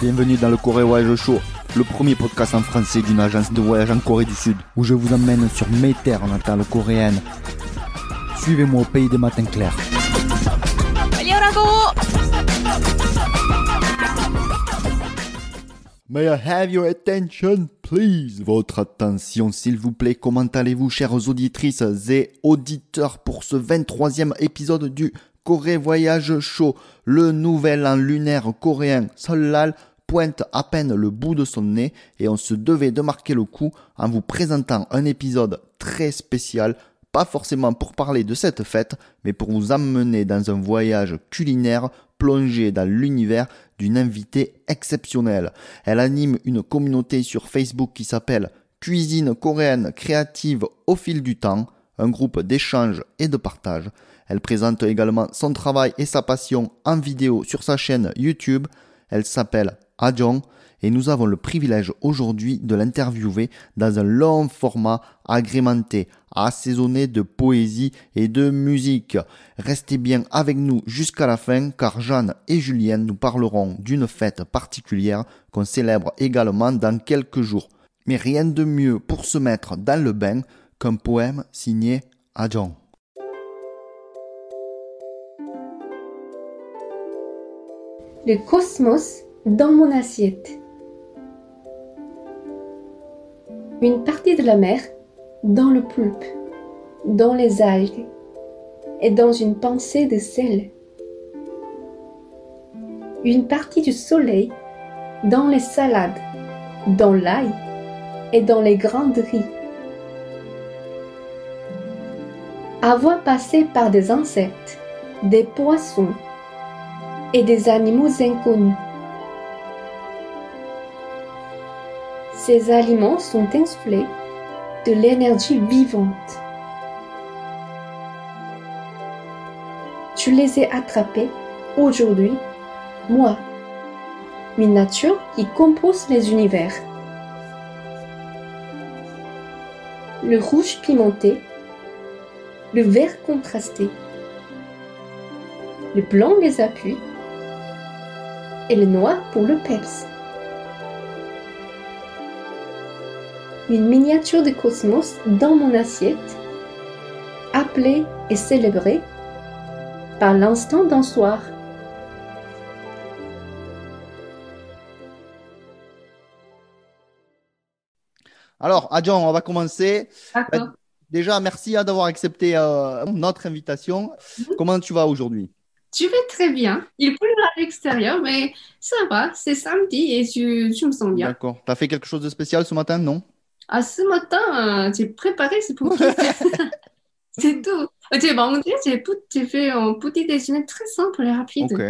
Bienvenue dans le Corée Voyage Show, le premier podcast en français d'une agence de voyage en Corée du Sud, où je vous emmène sur mes terres natales coréennes. Suivez-moi au pays des matins clairs. May I have your attention, please? Votre attention, s'il vous plaît. Comment allez-vous, chères auditrices et auditeurs, pour ce 23e épisode du Corée Voyage Show? Le nouvel an lunaire coréen Solal pointe à peine le bout de son nez et on se devait de marquer le coup en vous présentant un épisode très spécial pas forcément pour parler de cette fête, mais pour vous emmener dans un voyage culinaire plongé dans l'univers d'une invitée exceptionnelle. Elle anime une communauté sur Facebook qui s'appelle Cuisine coréenne créative au fil du temps, un groupe d'échange et de partage. Elle présente également son travail et sa passion en vidéo sur sa chaîne YouTube. Elle s'appelle Ajong et nous avons le privilège aujourd'hui de l'interviewer dans un long format agrémenté, assaisonné de poésie et de musique. Restez bien avec nous jusqu'à la fin car Jeanne et Julienne nous parleront d'une fête particulière qu'on célèbre également dans quelques jours. Mais rien de mieux pour se mettre dans le bain qu'un poème signé Ajong. Le cosmos dans mon assiette. Une partie de la mer dans le pulpe, dans les algues et dans une pensée de sel. Une partie du soleil dans les salades, dans l'ail et dans les grains de riz. Avoir passé par des insectes, des poissons et des animaux inconnus. Ces aliments sont insufflés de l'énergie vivante. Je les ai attrapés aujourd'hui, moi, une nature qui compose les univers. Le rouge pimenté, le vert contrasté, le blanc les appuis et le noir pour le peps. Une miniature de cosmos dans mon assiette, appelée et célébrée par l'instant d'un soir. Alors, Adjan, on va commencer. D'accord. Déjà, merci hein, d'avoir accepté euh, notre invitation. Comment tu vas aujourd'hui? Tu vais très bien. Il pleut à l'extérieur, mais ça va. C'est samedi et tu, tu me sens bien. D'accord. T'as fait quelque chose de spécial ce matin, non? Ah, ce matin, euh, j'ai préparé ce petit. C'est tout. J'ai mangé, j'ai fait un petit déjeuner très simple et rapide. Ok.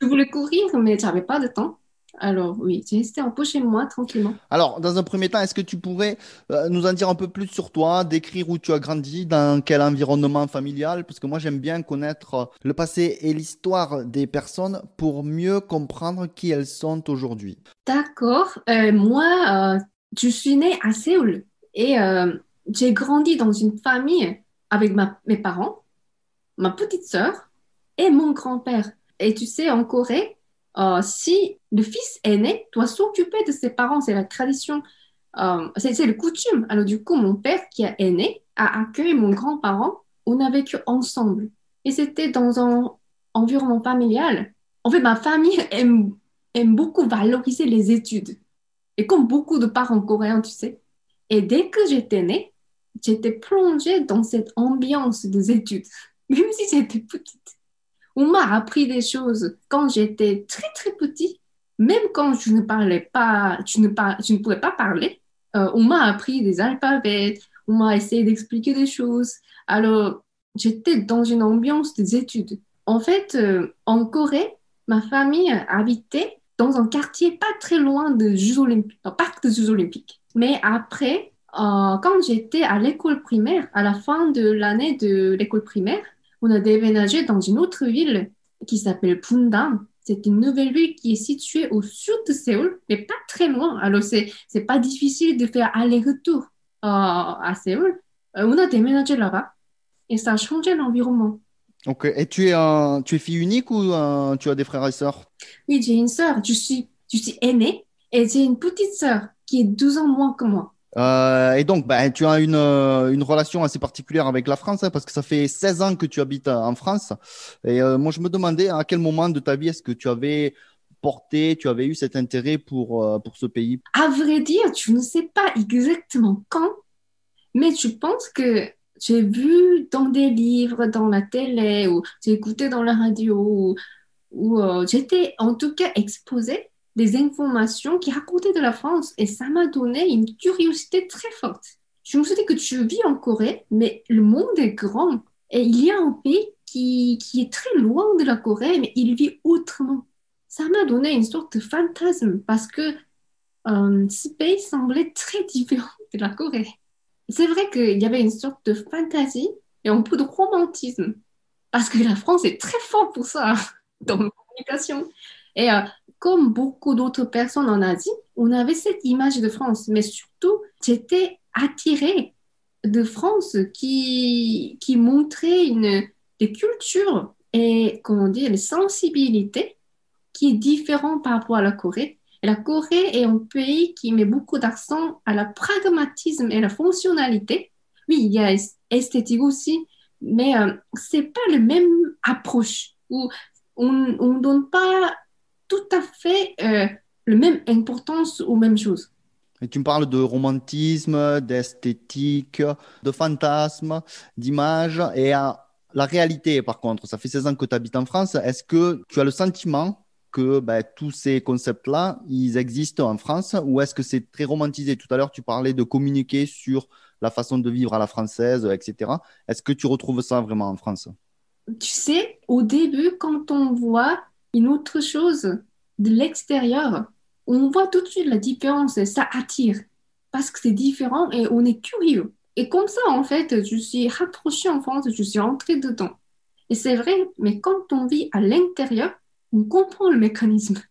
Je voulais courir, mais j'avais pas de temps. Alors oui, j'ai resté un peu chez moi tranquillement. Alors, dans un premier temps, est-ce que tu pourrais euh, nous en dire un peu plus sur toi, décrire où tu as grandi, dans quel environnement familial? Parce que moi, j'aime bien connaître euh, le passé et l'histoire des personnes pour mieux comprendre qui elles sont aujourd'hui. D'accord. Euh, moi, euh, je suis née à Séoul et j'ai grandi dans une famille avec ma- mes parents, ma petite sœur et mon grand-père. Et tu sais, en Corée, euh, si le fils aîné doit s'occuper de ses parents, c'est la tradition, euh, c'est le coutume. Alors du coup, mon père qui est aîné a accueilli mon grand-parent. On a vécu ensemble. Et c'était dans un environnement familial. En fait, ma famille aime, aime beaucoup valoriser les études. Et comme beaucoup de parents coréens, tu sais. Et dès que j'étais née, j'étais plongée dans cette ambiance des études, même si j'étais petite. On m'a appris des choses quand j'étais très très petit, même quand je ne parlais pas, je ne, par- ne pouvais pas parler. euh, on m'a appris des alphabets, on m'a essayé d'expliquer des choses. Alors, j'étais dans une ambiance des études. En fait, euh, en Corée, ma famille habitait dans un quartier pas très loin de Jeux Olympiques, parc des Jeux Olympiques. Mais après, euh, quand j'étais à l'école primaire, à la fin de l'année de l'école primaire, on a déménagé dans une autre ville qui s'appelle Bundang. C'est une nouvelle ville qui est située au sud de Séoul, mais pas très loin. Alors, c'est, c'est pas difficile de faire aller-retour euh, à Séoul. Euh, on a déménagé là-bas et ça a changé l'environnement. Ok. Et tu es, un, tu es fille unique ou tu as des frères et sœurs? Oui, j'ai une sœur, je suis, je suis aînée et j'ai une petite sœur qui est 12 ans moins que moi. Euh, et donc, ben, tu as une, euh, une relation assez particulière avec la France, hein, parce que ça fait 16 ans que tu habites en France. Et euh, moi, je me demandais à quel moment de ta vie est-ce que tu avais porté, tu avais eu cet intérêt pour, pour ce pays? À vrai dire, je ne sais pas exactement quand, mais je pense que j'ai vu dans des livres, dans la télé, ou j'ai écouté dans la radio, ou, ou, j'étais en tout cas exposée des informations qui racontaient de la France et ça m'a donné une curiosité très forte. Je me suis dit que tu vis en Corée, mais le monde est grand et il y a un pays qui, qui est très loin de la Corée, mais il vit autrement. Ça m'a donné une sorte de fantasme parce que euh, ce pays semblait très différent de la Corée. C'est vrai qu'il y avait une sorte de fantaisie et un peu de romantisme parce que la France est très forte pour ça dans la communication. Et euh, comme beaucoup d'autres personnes en Asie, on avait cette image de France, mais surtout, j'étais attirée de France qui, qui montrait une, des cultures et, comment dire, une sensibilité qui est différente par rapport à la Corée. La Corée est un pays qui met beaucoup d'accent à la pragmatisme et la fonctionnalité. Oui, il y a es- esthétique aussi, mais euh, c'est pas le même approche où on ne donne pas tout à fait euh, la même importance aux mêmes choses. Et tu me parles de romantisme, d'esthétique, de fantasme, d'image et euh, la réalité, par contre, ça fait 16 ans que tu habites en France. Est-ce que tu as le sentiment que ben, tous ces concepts-là, ils existent en France ou est-ce que c'est très romantisé? Tout à l'heure, tu parlais de communiquer sur la façon de vivre à la française, etc. Est-ce que tu retrouves ça vraiment en France? Tu sais, au début, quand on voit une autre chose de l'extérieur, on voit tout de suite la différence ça attire parce que c'est différent et on est curieux. Et comme ça, en fait, je suis rapprochée en France, je suis entrée dedans. Et c'est vrai, mais quand on vit à l'intérieur, on comprend le mécanisme.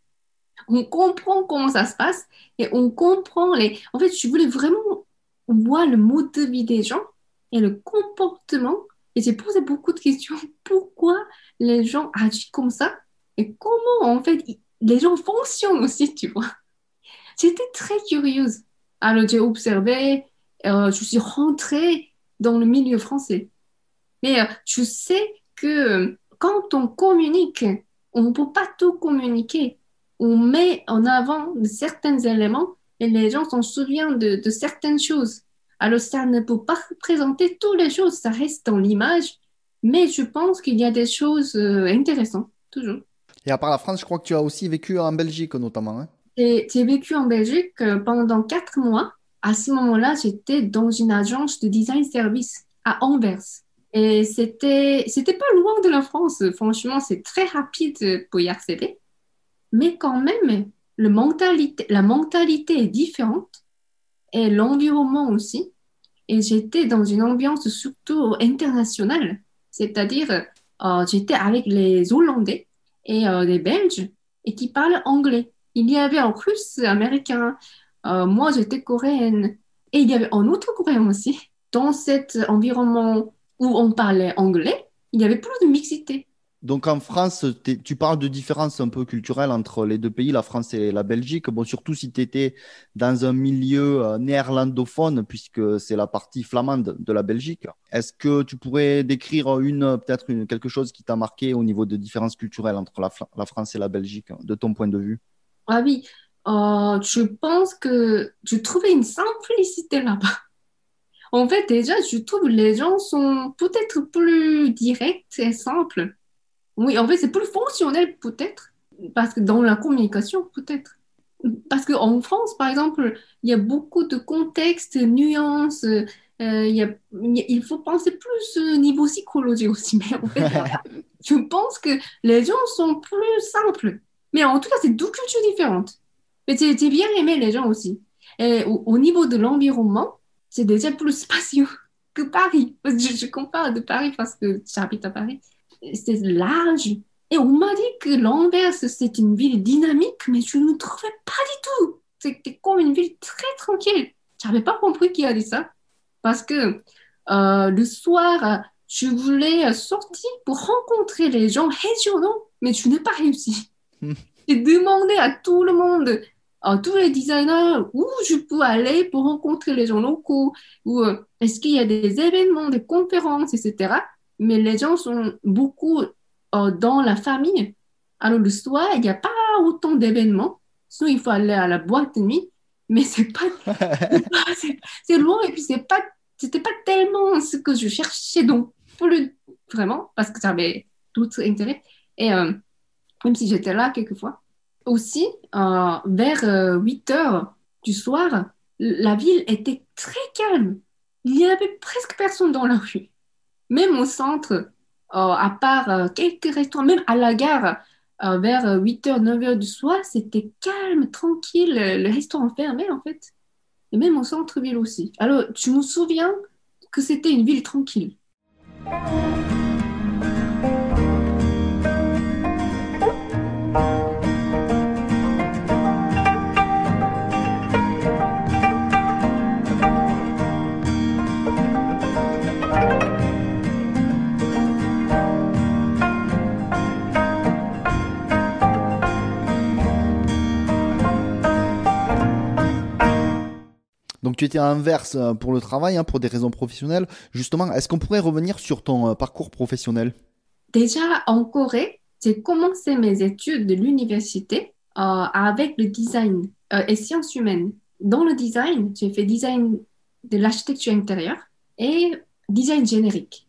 On comprend comment ça se passe et on comprend les... En fait, je voulais vraiment voir le mode de vie des gens et le comportement. Et j'ai posé beaucoup de questions. Pourquoi les gens agissent comme ça? Et comment, en fait, les gens fonctionnent aussi, tu vois? J'étais très curieuse. Alors, j'ai observé, euh, je suis rentrée dans le milieu français. Mais euh, je sais que euh, quand on communique, on ne peut pas tout communiquer. On met en avant certains éléments et les gens s'en souviennent de, certaines choses. Alors, ça ne peut pas représenter toutes les choses, ça reste dans l'image, mais je pense qu'il y a des choses euh, intéressantes, toujours. Et à part la France, je crois que tu as aussi vécu en Belgique notamment, hein. J'ai vécu en Belgique euh, pendant quatre mois. À ce moment-là, j'étais dans une agence de design service à Anvers. Et c'était, c'était pas loin de la France. Franchement, c'est très rapide pour y accéder. Mais quand même, la mentalité est différente et l'environnement aussi. Et j'étais dans une ambiance surtout internationale. C'est-à-dire, euh, j'étais avec les Hollandais et euh, les Belges et qui parlent anglais. Il y avait en russe, américain. Euh, moi, j'étais coréenne. Et il y avait un autre coréen aussi. Dans cet environnement où on parlait anglais, il y avait plus de mixité. Donc en France, tu parles de différences un peu culturelles entre les deux pays, la France et la Belgique. Bon, surtout si tu étais dans un milieu euh, néerlandophone, puisque c'est la partie flamande de la Belgique. Est-ce que tu pourrais décrire une, peut-être quelque chose qui t'a marqué au niveau de différences culturelles entre la France et la Belgique, de ton point de vue? Ah oui, euh, je pense que je trouvais une simplicité là-bas. En fait, déjà, je trouve que les gens sont peut-être plus directs et simples. Oui, en fait, c'est plus fonctionnel peut-être, parce que dans la communication, peut-être. Parce qu'en France, par exemple, il y a beaucoup de contextes, nuances, euh, il y a- faut penser plus au niveau psychologique aussi. Mais en fait, je pense que les gens sont plus simples. Mais en tout cas, c'est deux cultures différentes. Mais j'ai j'ai bien aimé les gens aussi. Et au, au niveau de l'environnement, c'est déjà plus spacieux que Paris. Je, je compare de Paris parce que j'habite à Paris. C'est large. Et on m'a dit que l'Anvers, c'est une ville dynamique, mais je ne trouvais pas du tout. C'était comme une ville très tranquille. J'avais pas compris qui a dit ça. Parce que euh, le soir, je voulais sortir pour rencontrer les gens régionaux, mais je n'ai pas réussi. J'ai demandé à tout le monde, à tous les designers, où je peux aller pour rencontrer les gens locaux, ou euh, est-ce qu'il y a des événements, des conférences, etc. Mais les gens sont beaucoup euh, dans la famille. Alors le soir, il n'y a pas autant d'événements. Sinon, il faut aller à la boîte de nuit. Mais c'est pas, c'est loin et puis c'est pas, c'était pas tellement ce que je cherchais donc plus vraiment parce que ça avait d'autres intérêts. Et euh, même si j'étais là quelquefois. Aussi, euh, vers 8 heures du soir, la ville était très calme. Il y avait presque personne dans la rue. Même au centre, à part quelques restaurants, même à la gare, euh, vers 8h, 9h du soir, c'était calme, tranquille, le restaurant fermé en fait. Et même au centre-ville aussi. Alors, je me souviens que c'était une ville tranquille. Donc tu étais inverse euh, pour le travail, hein, pour des raisons professionnelles. Justement, est-ce qu'on pourrait revenir sur ton euh, parcours professionnel? Déjà en Corée, j'ai commencé mes études de l'université euh, avec le design et sciences humaines. Dans le design, j'ai fait design de l'architecture intérieure et design générique.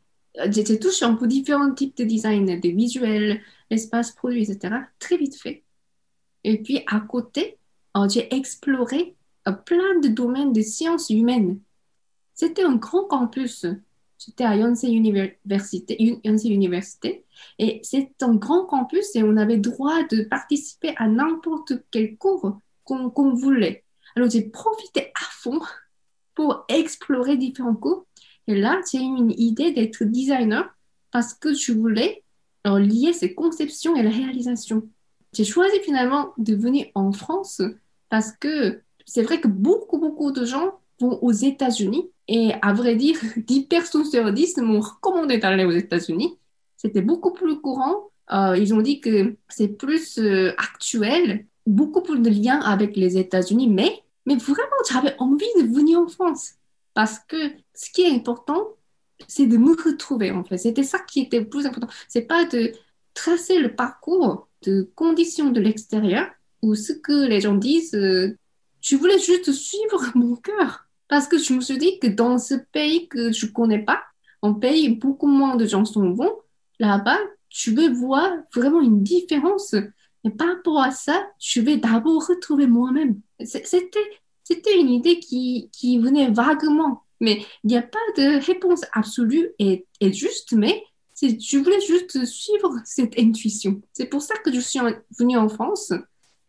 J'ai touché un peu différents types de design, de visuels, l'espace produit, etc. Très vite fait. Et puis à côté, j'ai exploré plein de domaines de sciences humaines. C'était un grand campus. J'étais à Yonsei Université, et c'est un grand campus et on avait droit de participer à n'importe quel cours qu'on voulait. Alors j'ai profité à fond pour explorer différents cours. Et là, j'ai eu une idée d'être designer parce que je voulais lier ces conceptions et la réalisation. J'ai choisi finalement de venir en France parce que c'est vrai que beaucoup, beaucoup de gens vont aux États-Unis et à vrai dire, 10 personnes sur 10 m'ont recommandé d'aller aux États-Unis. C'était beaucoup plus courant. Euh, ils ont dit que c'est plus euh, actuel, beaucoup plus de liens avec les États-Unis, mais, mais vraiment, j'avais envie de venir en France parce que ce qui est important, c'est de me retrouver en fait. C'était ça qui était le plus important. C'est pas de tracer le parcours de conditions de l'extérieur ou ce que les gens disent euh, je voulais juste suivre mon cœur. Parce que je me suis dit que dans ce pays que je connais pas, un pays où beaucoup moins de gens sont bons, là-bas, je vais voir vraiment une différence. Et par rapport à ça, je vais d'abord retrouver moi-même. C'était, c'était une idée qui, qui venait vaguement. Mais il n'y a pas de réponse absolue et, et juste, mais je voulais juste suivre cette intuition. C'est pour ça que je suis venue en France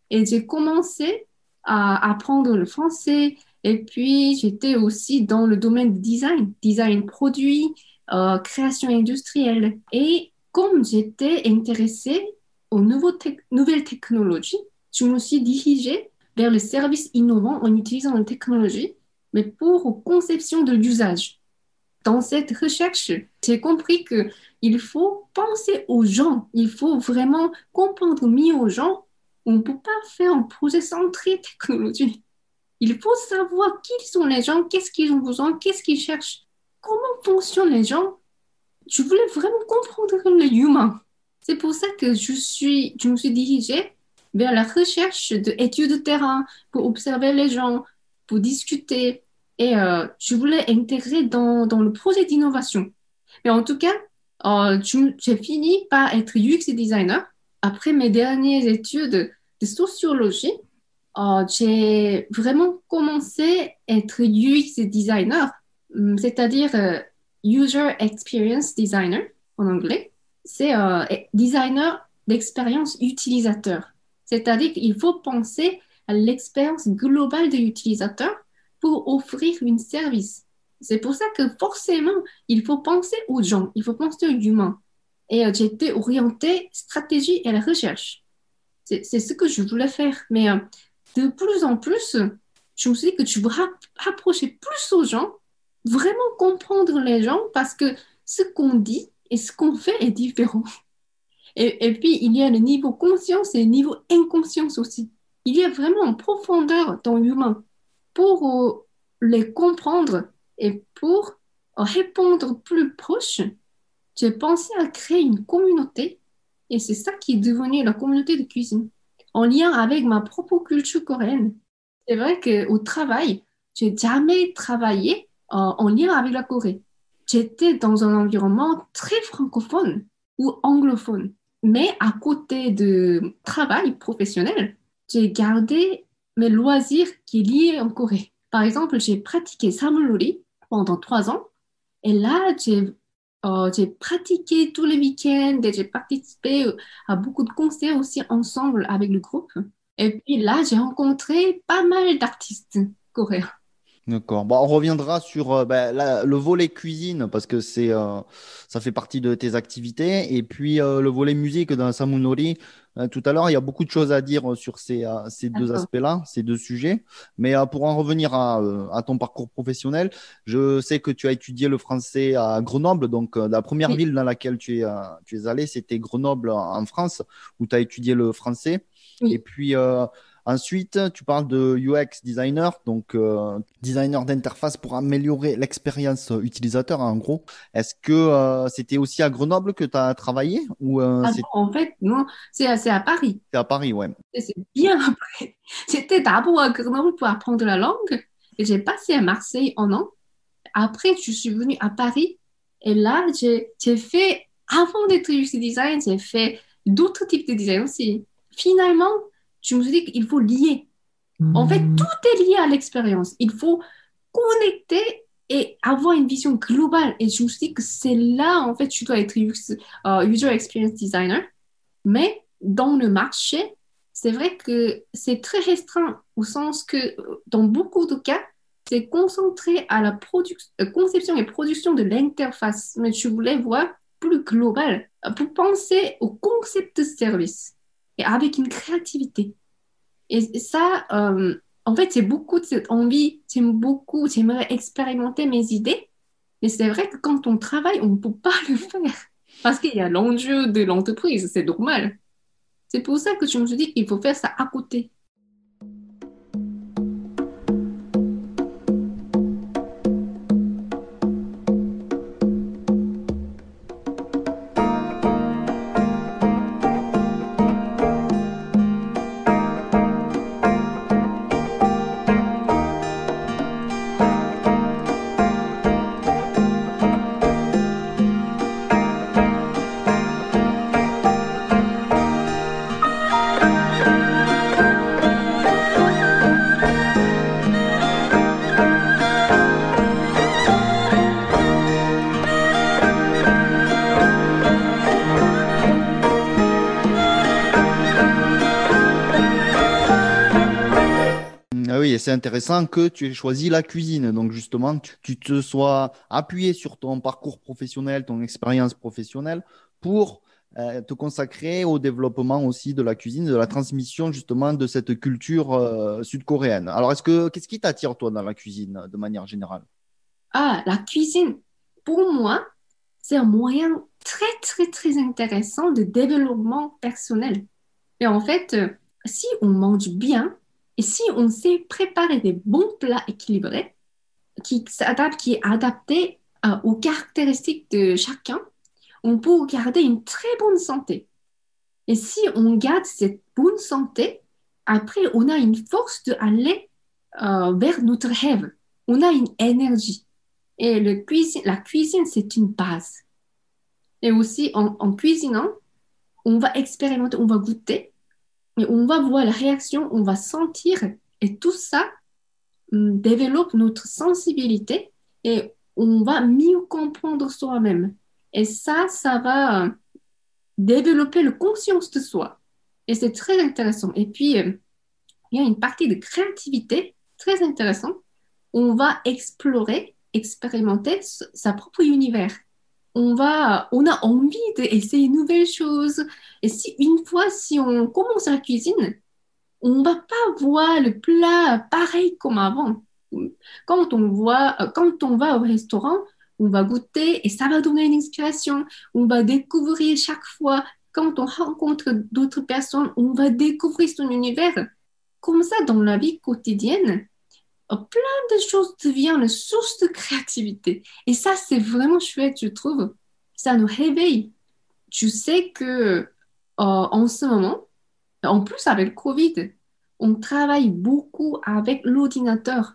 et j'ai commencé à apprendre le français. Et puis, j'étais aussi dans le domaine du design, design produit, euh, création industrielle. Et comme j'étais intéressée aux nouvelles technologies, je me suis dirigée vers le service innovant en utilisant la technologie, mais pour conception de l'usage. Dans cette recherche, j'ai compris que il faut penser aux gens, il faut vraiment comprendre mieux aux gens on ne peut pas faire un projet centré technologie. Il faut savoir qui sont les gens, qu'est-ce qu'ils ont besoin, qu'est-ce qu'ils cherchent, comment fonctionnent les gens. Je voulais vraiment comprendre l'humain. C'est pour ça que je, suis, je me suis dirigée vers la recherche d'études de terrain pour observer les gens, pour discuter. Et euh, je voulais intégrer dans, dans le projet d'innovation. Mais en tout cas, euh, j'ai fini par être UX designer. Après mes dernières études, de sociologie, euh, j'ai vraiment commencé à être UX designer, hum, c'est-à-dire euh, User Experience Designer en anglais. C'est euh, designer d'expérience utilisateur. C'est-à-dire qu'il faut penser à l'expérience globale de l'utilisateur pour offrir un service. C'est pour ça que forcément, il faut penser aux gens, il faut penser aux humains. Et été orientée stratégie et la recherche. C'est ce que je voulais faire. Mais euh, de plus en plus, je me suis dit que tu veux rapprocher plus aux gens, vraiment comprendre les gens, parce que ce qu'on dit et ce qu'on fait est différent. Et, et, puis, il y a le niveau conscience et le niveau inconscience aussi. Il y a vraiment une profondeur dans l'humain pour euh, les comprendre et pour répondre plus proche. J'ai pensé à créer une communauté et c'est ça qui est devenu la communauté de cuisine en lien avec ma propre culture coréenne. C'est vrai qu'au travail, j'ai jamais travaillé en, en lien avec la Corée. J'étais dans un environnement très francophone ou anglophone. Mais à côté de travail professionnel, j'ai gardé mes loisirs qui sont liés en Corée. Par exemple, j'ai pratiqué samulori pendant trois ans. Et là, j'ai euh, j'ai pratiqué tous les week-ends et j'ai participé à beaucoup de concerts aussi ensemble avec le groupe. Et puis là, j'ai rencontré pas mal d'artistes coréens. D'accord. Bon, on reviendra sur euh, bah, le volet cuisine parce que c'est euh, ça fait partie de tes activités et puis euh, le volet musique dans Samunori. Euh, tout à l'heure, il y a beaucoup de choses à dire sur ces, euh, ces deux aspects-là, ces deux sujets. Mais euh, pour en revenir à, euh, à ton parcours professionnel, je sais que tu as étudié le français à Grenoble. Donc, euh, la première Oui, ville dans laquelle tu es, euh, tu es allé, c'était Grenoble en France, où tu as étudié le français. Et puis euh, ensuite, tu parles de UX designer, donc euh, designer d'interface pour améliorer l'expérience utilisateur, en gros. Est-ce que euh, c'était aussi à Grenoble que tu as travaillé ou euh, Ah non, en fait, non, c'est à c'est à Paris. Paris, ouais. C'est bien après. J'étais d'abord à Grenoble pour apprendre la langue et j'ai passé à Marseille un an. Après, je suis venue à Paris et là, j'ai j'ai fait, avant d'être UX design, j'ai fait d'autres types de design aussi. Finalement, je me suis dit qu'il faut lier. En fait, tout est lié à l'expérience. Il faut connecter et avoir une vision globale. Et je me suis dit que c'est là, en fait, tu dois être UX, euh, User Experience Designer. Mais dans le marché, c'est vrai que c'est très restreint au sens que euh, dans beaucoup de cas, c'est concentré à la euh, conception et production de l'interface. Mais je voulais voir plus global pour penser au concept de service et avec une créativité. Et ça, euh, en fait, c'est beaucoup de cette envie, j'aime beaucoup, j'aimerais expérimenter mes idées, mais c'est vrai que quand on travaille, on ne peut pas le faire parce qu'il y a l'enjeu de l'entreprise, c'est normal. C'est pour ça que je me suis dit qu'il faut faire ça à côté. C'est intéressant que tu aies choisi la cuisine. Donc justement, tu te sois appuyé sur ton parcours professionnel, ton expérience professionnelle pour euh, te consacrer au développement aussi de la cuisine, de la transmission justement de cette culture euh, sud-coréenne. Alors, est-ce que qu'est-ce qui t'attire toi dans la cuisine de manière générale? Ah, la cuisine, pour moi, c'est un moyen très, très, très intéressant de développement personnel. Et en fait, euh, si on mange bien et si on sait préparer des bons plats équilibrés, qui s'adaptent, qui est adapté euh, aux caractéristiques de chacun, on peut garder une très bonne santé. Et si on garde cette bonne santé, après, on a une force d'aller euh, vers notre rêve. On a une énergie. Et la cuisine, c'est une base. Et aussi, en cuisinant, on va expérimenter, on va goûter, et on va voir la réaction, on va sentir. Et tout ça hum, développe notre sensibilité et on va mieux comprendre soi-même. Et ça, ça va euh, développer le conscience de soi. Et c'est très intéressant. Et puis, euh, il y a une partie de créativité très intéressante. On va explorer, expérimenter sa propre univers. On va, on a envie d'essayer de nouvelles choses. Et si une fois, si on commence la cuisine, on va pas voir le plat pareil comme avant. Quand on voit, euh, quand on va au restaurant, on va goûter et ça va donner une inspiration. On va découvrir chaque fois, quand on rencontre d'autres personnes, on va découvrir son univers. Comme ça, dans la vie quotidienne, plein de choses deviennent une source de créativité. Et ça, c'est vraiment chouette, je trouve. Ça nous réveille. Tu sais que euh, en ce moment, en plus avec le Covid, on travaille beaucoup avec l'ordinateur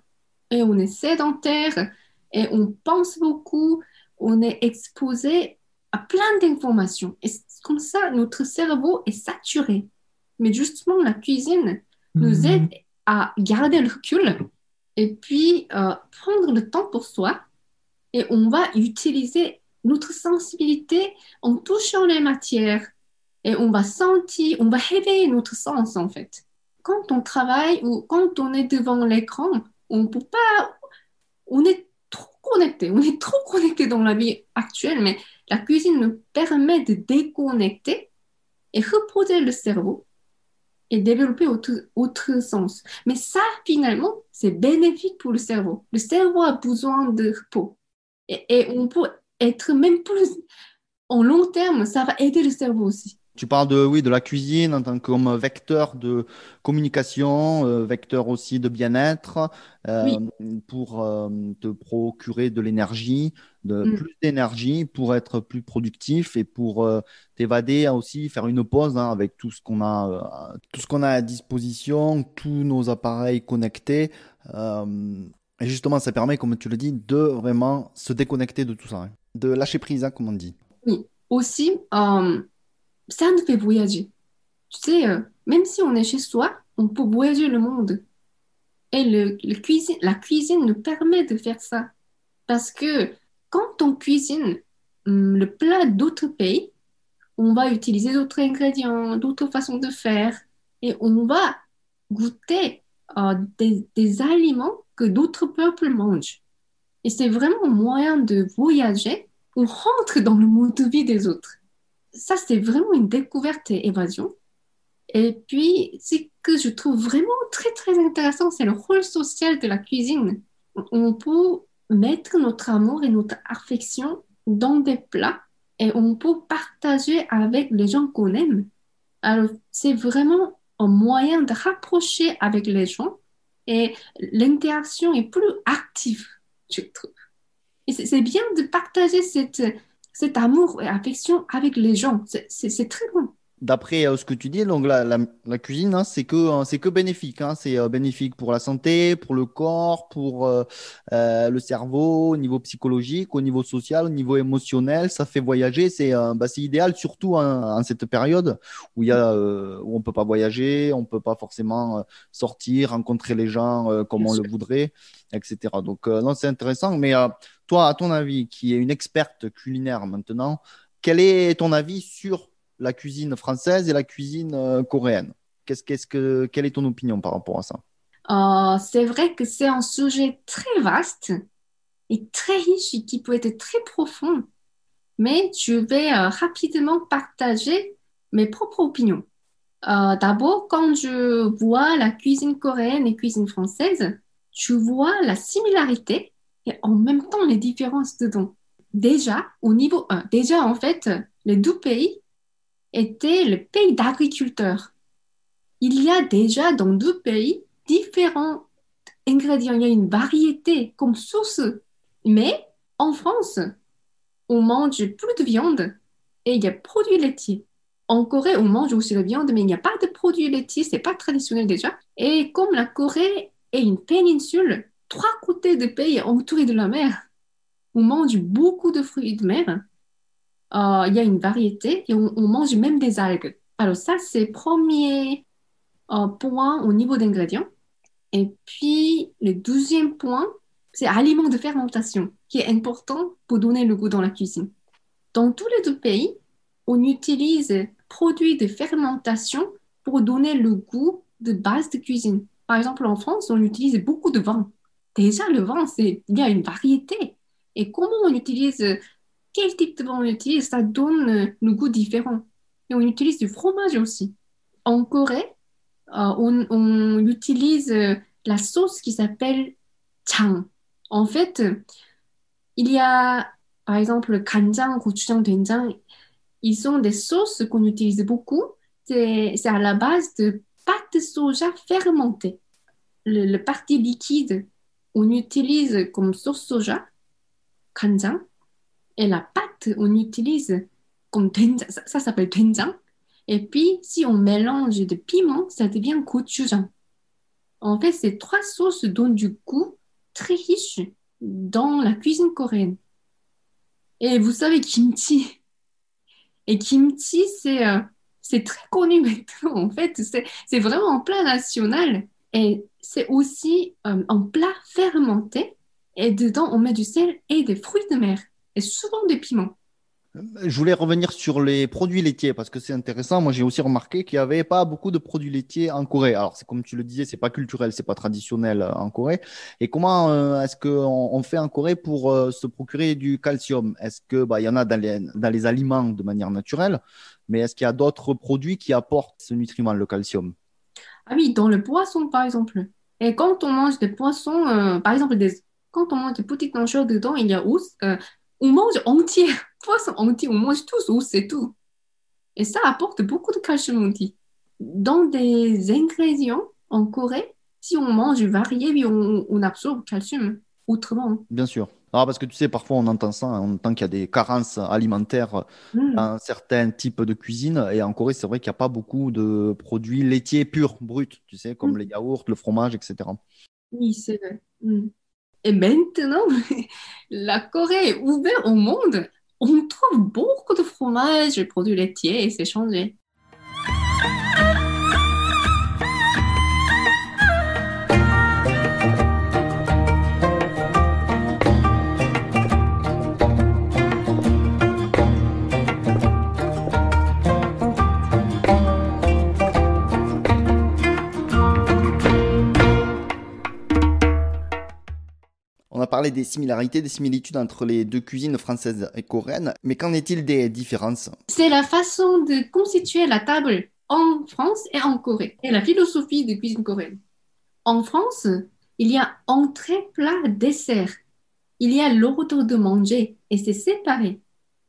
et on est sédentaire et on pense beaucoup, on est exposé à plein d'informations. Et comme ça, notre cerveau est saturé. Mais justement, la cuisine nous mhm. aide à garder le recul et puis euh, prendre le temps pour soi. Et on va utiliser notre sensibilité en touchant les matières. Et on va sentir, on va réveiller notre sens en fait. Quand on travaille ou quand on est devant l'écran, on peut pas, on est trop connecté, on est trop connecté dans la vie actuelle, mais la cuisine nous permet de déconnecter et reposer le cerveau et développer autre, autre sens. Mais ça, finalement, c'est bénéfique pour le cerveau. Le cerveau a besoin de repos. Et, et on peut être même plus en long terme, ça va aider le cerveau aussi. Tu parles de, oui, de la cuisine en tant que vecteur de communication, euh, vecteur aussi de bien-être, euh, pour euh, te procurer de l'énergie, de mm. plus d'énergie pour être plus productif et pour t'évader aussi, faire une pause hein, avec tout ce qu'on a, tout ce qu'on a à disposition, tous nos appareils connectés. et justement, ça permet, comme tu le dis, de vraiment se déconnecter de tout ça, hein. de lâcher prise, hein, comme on dit. Oui, aussi ça nous fait voyager. Tu sais, euh, même si on est chez soi, on peut voyager le monde. Et le, cuisine, la cuisine nous permet de faire ça. Parce que quand on cuisine hum, le plat d'autres pays, on va utiliser d'autres ingrédients, d'autres façons de faire. Et on va goûter euh, des, des aliments que d'autres peuples mangent. Et c'est vraiment un moyen de voyager. On rentre dans le monde de vie des autres ça, c'est vraiment une découverte et évasion. Et puis, ce que je trouve vraiment très, très intéressant, c'est le rôle social de la cuisine. On peut mettre notre amour et notre affection dans des plats et on peut partager avec les gens qu'on aime. Alors, c'est vraiment un moyen de rapprocher avec les gens et l'interaction est plus active, je trouve. Et c'est bien de partager cette, cet amour et affection avec les gens. C'est très bon. D'après euh, ce que tu dis, donc la, la, cuisine, hein, c'est que euh, c'est que bénéfique. Hein. c'est euh, bénéfique pour la santé, pour le corps, pour le cerveau, au niveau psychologique, au niveau social, au niveau émotionnel. Ça fait voyager. C'est bah, idéal, surtout en cette période où y a où on peut pas voyager, on peut pas forcément sortir, rencontrer les gens comme on le voudrait, etc. Donc non, c'est intéressant. Mais à ton avis, qui est une experte culinaire maintenant, quel est ton avis sur la cuisine française et la cuisine euh, coréenne? Qu'est-ce, qu'est-ce que, Quelle est ton opinion par rapport à ça? Euh, C'est vrai que c'est un sujet très vaste et très riche et qui peut être très profond, mais je vais euh, rapidement partager mes propres opinions. d'abord, quand je vois la cuisine coréenne et cuisine française, je vois la similarité et en même temps les différences dedans. Déjà, au niveau 1, déjà en fait, les deux pays étaient le pays d'agriculteurs. Il y a déjà dans deux pays différents ingrédients, il y a une variété comme source. Mais en France, on mange plus de viande et il y a produits laitiers. En Corée, on mange aussi la viande, mais il n'y a pas de produits laitiers, c'est pas traditionnel déjà. Et comme la Corée est une péninsule, trois côtés du pays entourés de la mer. On mange beaucoup de fruits de mer. Euh, il y a une variété et on, mange même des algues. Alors ça, c'est premier euh, point au niveau d'ingrédients. Et puis, le deuxième point, c'est aliment de fermentation, qui est important pour donner le goût dans la cuisine. Dans tous les deux pays, on utilise produits de fermentation pour donner le goût de base de cuisine. Par exemple, en France, on utilise beaucoup de vin déjà le vin, c'est, il y a une variété. Et comment on utilise, quel type de vin on utilise, ça donne le goût différent. Et on utilise du fromage aussi. En Corée, euh, on, utilise la sauce qui s'appelle chang. En fait, il y a, par exemple, 간장, gochujang, doenjang. Ils sont des sauces qu'on utilise beaucoup. C'est à la base de pâte soja fermentée. Le, le parti liquide, on utilise comme sauce soja, 간장. Et la pâte, on utilise comme doenjang. Ça, s'appelle doenjang. Et puis, si on mélange de piment, ça devient gochujang. En fait, ces trois sauces donnent du goût très riche dans la cuisine coréenne. Et vous savez, kimchi. Et kimchi, c'est euh, c'est très connu maintenant. En fait, c'est vraiment un plat national. Et c'est aussi euh, un plat fermenté. Et dedans, on met du sel et des fruits de mer. Et souvent des piments. Je voulais revenir sur les produits laitiers parce que c'est intéressant. Moi, j'ai aussi remarqué qu'il n'y avait pas beaucoup de produits laitiers en Corée. Alors, c'est comme tu le disais, c'est pas culturel, c'est pas traditionnel euh, en Corée. Et comment euh, est-ce qu'on on fait en Corée pour euh, se procurer du calcium? Est-ce que bah, il y en a dans les, dans les aliments de manière naturelle, mais est-ce qu'il y a d'autres produits qui apportent ce nutriment, le calcium? Ah oui, dans le poisson, par exemple. Et quand on mange des poissons, euh, par exemple, des, quand on mange des petites manchures dedans, il y a os. euh, on mange entier, poisson entier, on mange tous os, c'est tout. Et ça apporte beaucoup de calcium aussi. Dans des ingrédients en Corée, si on mange varié, on, on absorbe calcium autrement. Bien sûr. Alors, parce que tu sais, parfois on entend ça, on entend qu'il y a des carences alimentaires Mm. dans certains types de cuisine. Et en Corée, c'est vrai qu'il n'y a pas beaucoup de produits laitiers purs, bruts, tu sais, comme Mm. les yaourts, le fromage, etc. Oui, c'est vrai. Mm. Et maintenant, la Corée est ouverte au monde. On trouve beaucoup de fromages et produits laitiers et c'est changé. A parlé des similarités, des similitudes entre les deux cuisines françaises et coréennes, mais qu'en est-il des différences? C'est la façon de constituer la table en France et en Corée et la philosophie de cuisine coréenne. En France, il y a entrée, plat, dessert. Il y a l'ordre de manger et c'est séparé.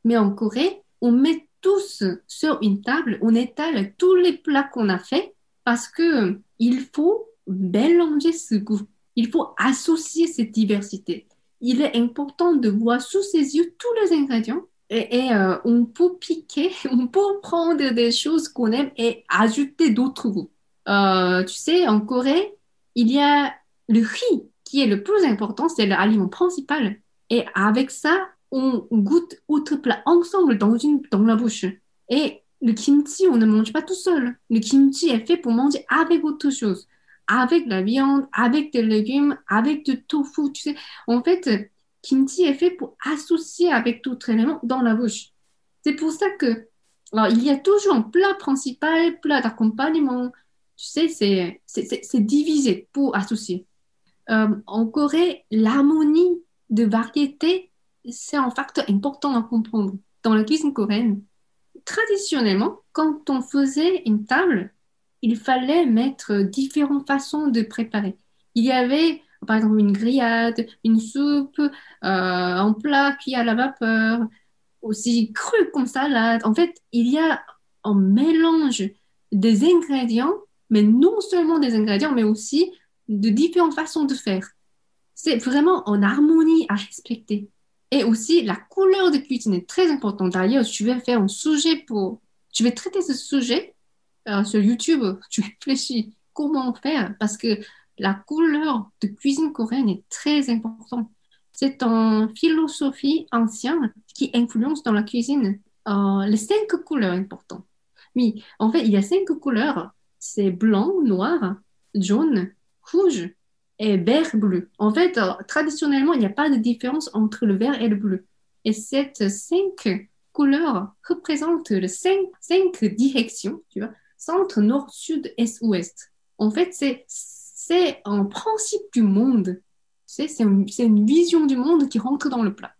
Mais en Corée, on met tous sur une table, on étale tous les plats qu'on a fait parce que il faut mélanger ce goût. Il faut associer cette diversité. Il est important de voir sous ses yeux tous les ingrédients et, euh, on peut piquer, on peut prendre des choses qu'on aime et ajouter d'autres goûts. Euh, tu sais, en Corée, il y a le riz qui est le plus important, c'est l'aliment principal. Et avec ça, on goûte autres plats ensemble dans dans la bouche. Et le kimchi, on ne mange pas tout seul. Le kimchi est fait pour manger avec autre chose, avec la viande, avec des légumes, avec du tofu. Tu sais, en fait, kimchi est fait pour associer avec d'autres éléments dans la bouche. C'est pour ça que, il y a toujours un plat principal, plat d'accompagnement. Tu sais, c'est divisé pour associer. Euh, en Corée, l'harmonie de variété, c'est un facteur important à comprendre. Dans la cuisine coréenne, traditionnellement, quand on faisait une table, il fallait mettre différentes façons de préparer. Il y avait, par exemple, une grillade, une soupe, euh, un plat cuit à la vapeur, aussi cru comme salade. En fait, il y a un mélange des ingrédients, mais non seulement des ingrédients, mais aussi de différentes façons de faire. C'est vraiment en harmonie à respecter. Et aussi, la couleur de cuisine est très importante. D'ailleurs, je vais faire un sujet pour... Je vais traiter ce sujet euh, sur YouTube. Tu réfléchis comment faire parce que la couleur de cuisine coréenne est très importante. C'est une philosophie ancienne qui influence dans la cuisine euh, les cinq couleurs importantes. Oui, en fait, il y a cinq couleurs. C'est blanc, noir, jaune, rouge et vert bleu. En fait, euh, traditionnellement, il n'y a pas de différence entre le vert et le bleu. Et ces cinq couleurs représentent les cinq, cinq directions, tu vois, centre, nord, sud, est, ouest. En fait, c'est, un principe du monde. C'est, une, une vision du monde qui rentre dans le plat.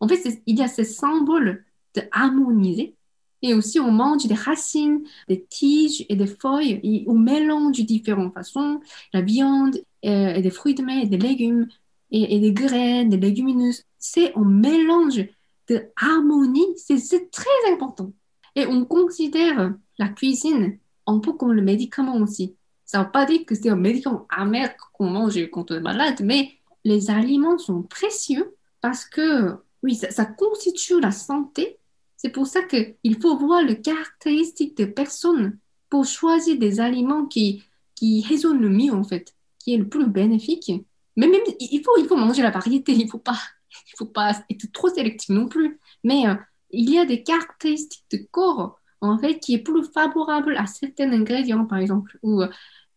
En fait, il y a ces symboles de harmoniser. Et aussi, on mange des racines, des tiges et des feuilles. On mélange différentes façons, la viande, euh, et des fruits de mer et des légumes. et, et des graines, des légumineuses. C'est un mélange de harmonie, c'est très important. Et on considère la cuisine un peu comme le médicament aussi. Ça ne veut pas dire que c'est un médicament amer qu'on mange quand on est malade, mais les aliments sont précieux parce que, oui, ça, constitue la santé. C'est pour ça qu'il faut voir les caractéristiques des personnes pour choisir des aliments qui, qui résonnent le mieux, en fait, qui est le plus bénéfique. Mais même, il faut, il faut manger la variété, il ne faut pas, faut pas être trop sélectif non plus. Mais euh, il y a des caractéristiques de corps, en fait, qui est plus favorable à certains ingrédients, par exemple. Ou euh,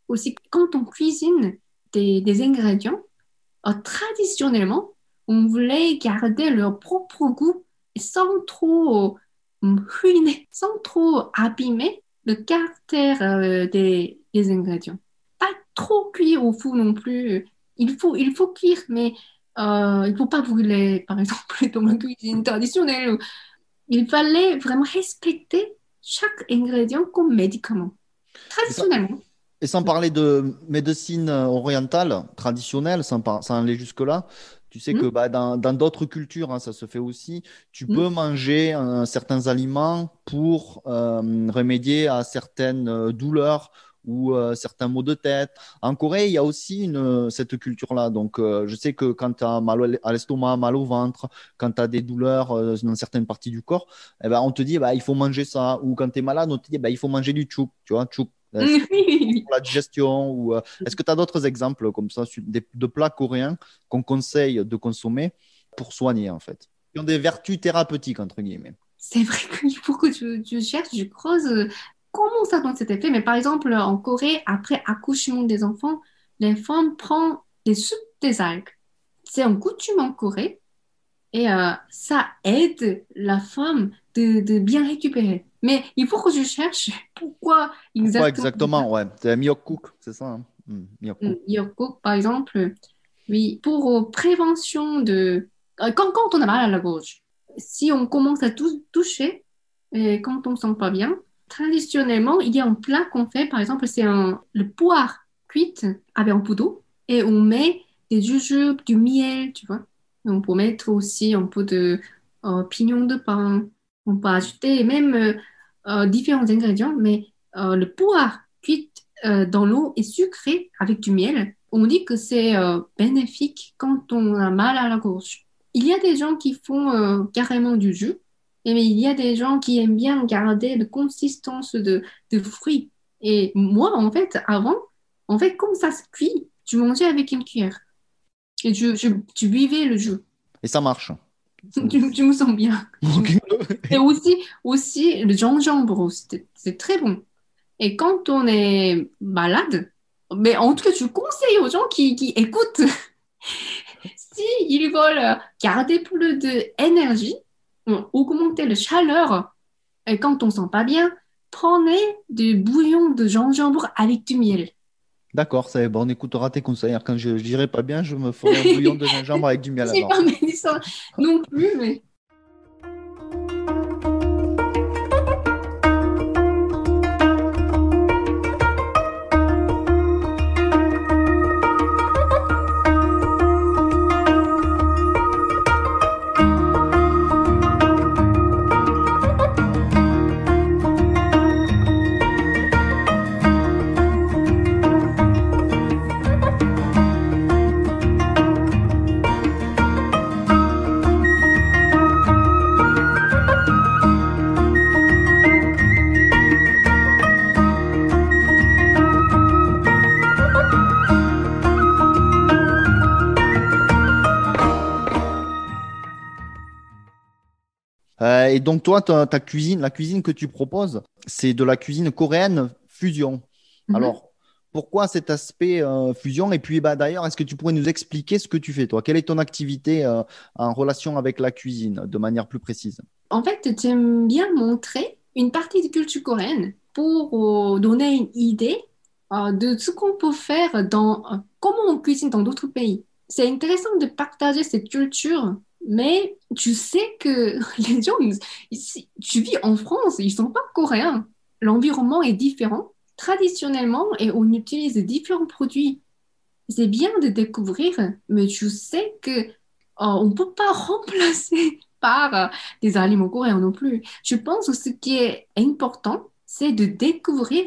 aussi, quand on cuisine des, ingrédients, euh, traditionnellement, on voulait garder leur propre goût sans trop euh, ruiner, sans trop abîmer le caractère euh, des, ingrédients. Pas trop cuire au four non plus. Il faut, il faut cuire, mais il ne faut pas brûler, par exemple, dans la cuisine traditionnelle. Il fallait vraiment respecter chaque ingrédient comme médicament. Traditionnellement. Et sans parler de médecine orientale, traditionnelle, sans, aller jusque-là, tu sais que Hmm, bah, dans dans d'autres cultures, hein, ça se fait aussi, tu hmm, peux manger euh, certains aliments pour euh, remédier à certaines euh, douleurs ou euh, certains maux de tête. En Corée, il y a aussi une, euh, cette culture-là. Donc, euh, je sais que quand tu as mal à l'estomac, mal au ventre, quand tu as des douleurs euh, dans certaines parties du corps, eh ben, on te dit bah, il faut manger ça. Ou quand tu es malade, on te dit bah, il faut manger du tchouk. Tu vois, oui. pour la digestion ou est-ce que tu as d'autres exemples comme ça des- de plats coréens qu'on conseille de consommer pour soigner en fait? Qui ont des vertus thérapeutiques entre guillemets C'est vrai que tu, tu cherches, je creuse comment ça donne cet effet? Mais par exemple, en Corée, après accouchement des enfants, les femmes prennent des soupes des algues. C'est une coutume en Corée et euh, ça aide la femme de, de bien récupérer. Mais il faut que je cherche pourquoi pourquoi exactement. exactement ouais c'est miokguk c'est ça hein? Hmm, Mm. Yoko, par exemple, oui, pour euh, prévention de... euh, Quand, quand on a mal à la gorge, si on commence à tou- toucher, et quand on ne sent pas bien, traditionnellement, il y a un plat qu'on fait, par exemple, c'est le poire cuite avec un peu d'eau, et on met des jujubes, du miel, tu vois. On peut mettre aussi un peu de euh, pignon de pain, on peut ajouter même euh, euh, différents ingrédients, mais le poire cuite dans l'eau et sucré avec du miel, on dit que c'est bénéfique quand on a mal à la gorge. Il y a des gens qui font carrément du jus, et mais il y a des gens qui aiment bien garder la consistance de, de fruits. Et moi, en fait, avant, en fait, comme ça se cuit, je mangeais avec une cuillère. Et je, je, je buvais le jus. et ça marche Je, je me sens bien. Et aussi, aussi le gingembre, c'est très bon. Et quand on est malade, mais en tout cas, je conseille aux gens qui, qui écoutent, si ils veulent garder plus d'énergie, augmenter la chaleur, et quand on sent pas bien, prenez du bouillon de gingembre avec du miel. d'accord ça bon. On écoutera tes conseils. Quand je n'irai pas bien je me ferai un bouillon de gingembre avec du miel C'est pas médecin non plus, mais et donc toi ta, ta cuisine la cuisine que tu proposes c'est de la cuisine coréenne fusion Mhm. Alors, pourquoi cet aspect euh, fusion? Et puis, bah, d'ailleurs, est-ce que tu pourrais nous expliquer ce que tu fais, toi? Quelle est ton activité euh, en relation avec la cuisine, de manière plus précise? En fait, j'aime bien montrer une partie de culture coréenne pour euh, donner une idée de ce qu'on peut faire dans comment on cuisine dans d'autres pays. C'est intéressant de partager cette culture, mais tu sais que les gens, ici, tu vis en France, ils sont pas coréens. L'environnement est différent traditionnellement et on utilise différents produits. c'est bien de découvrir, mais je sais que euh, on ne peut pas remplacer par euh, des aliments coréens non plus. Je pense que ce qui est important, c'est de découvrir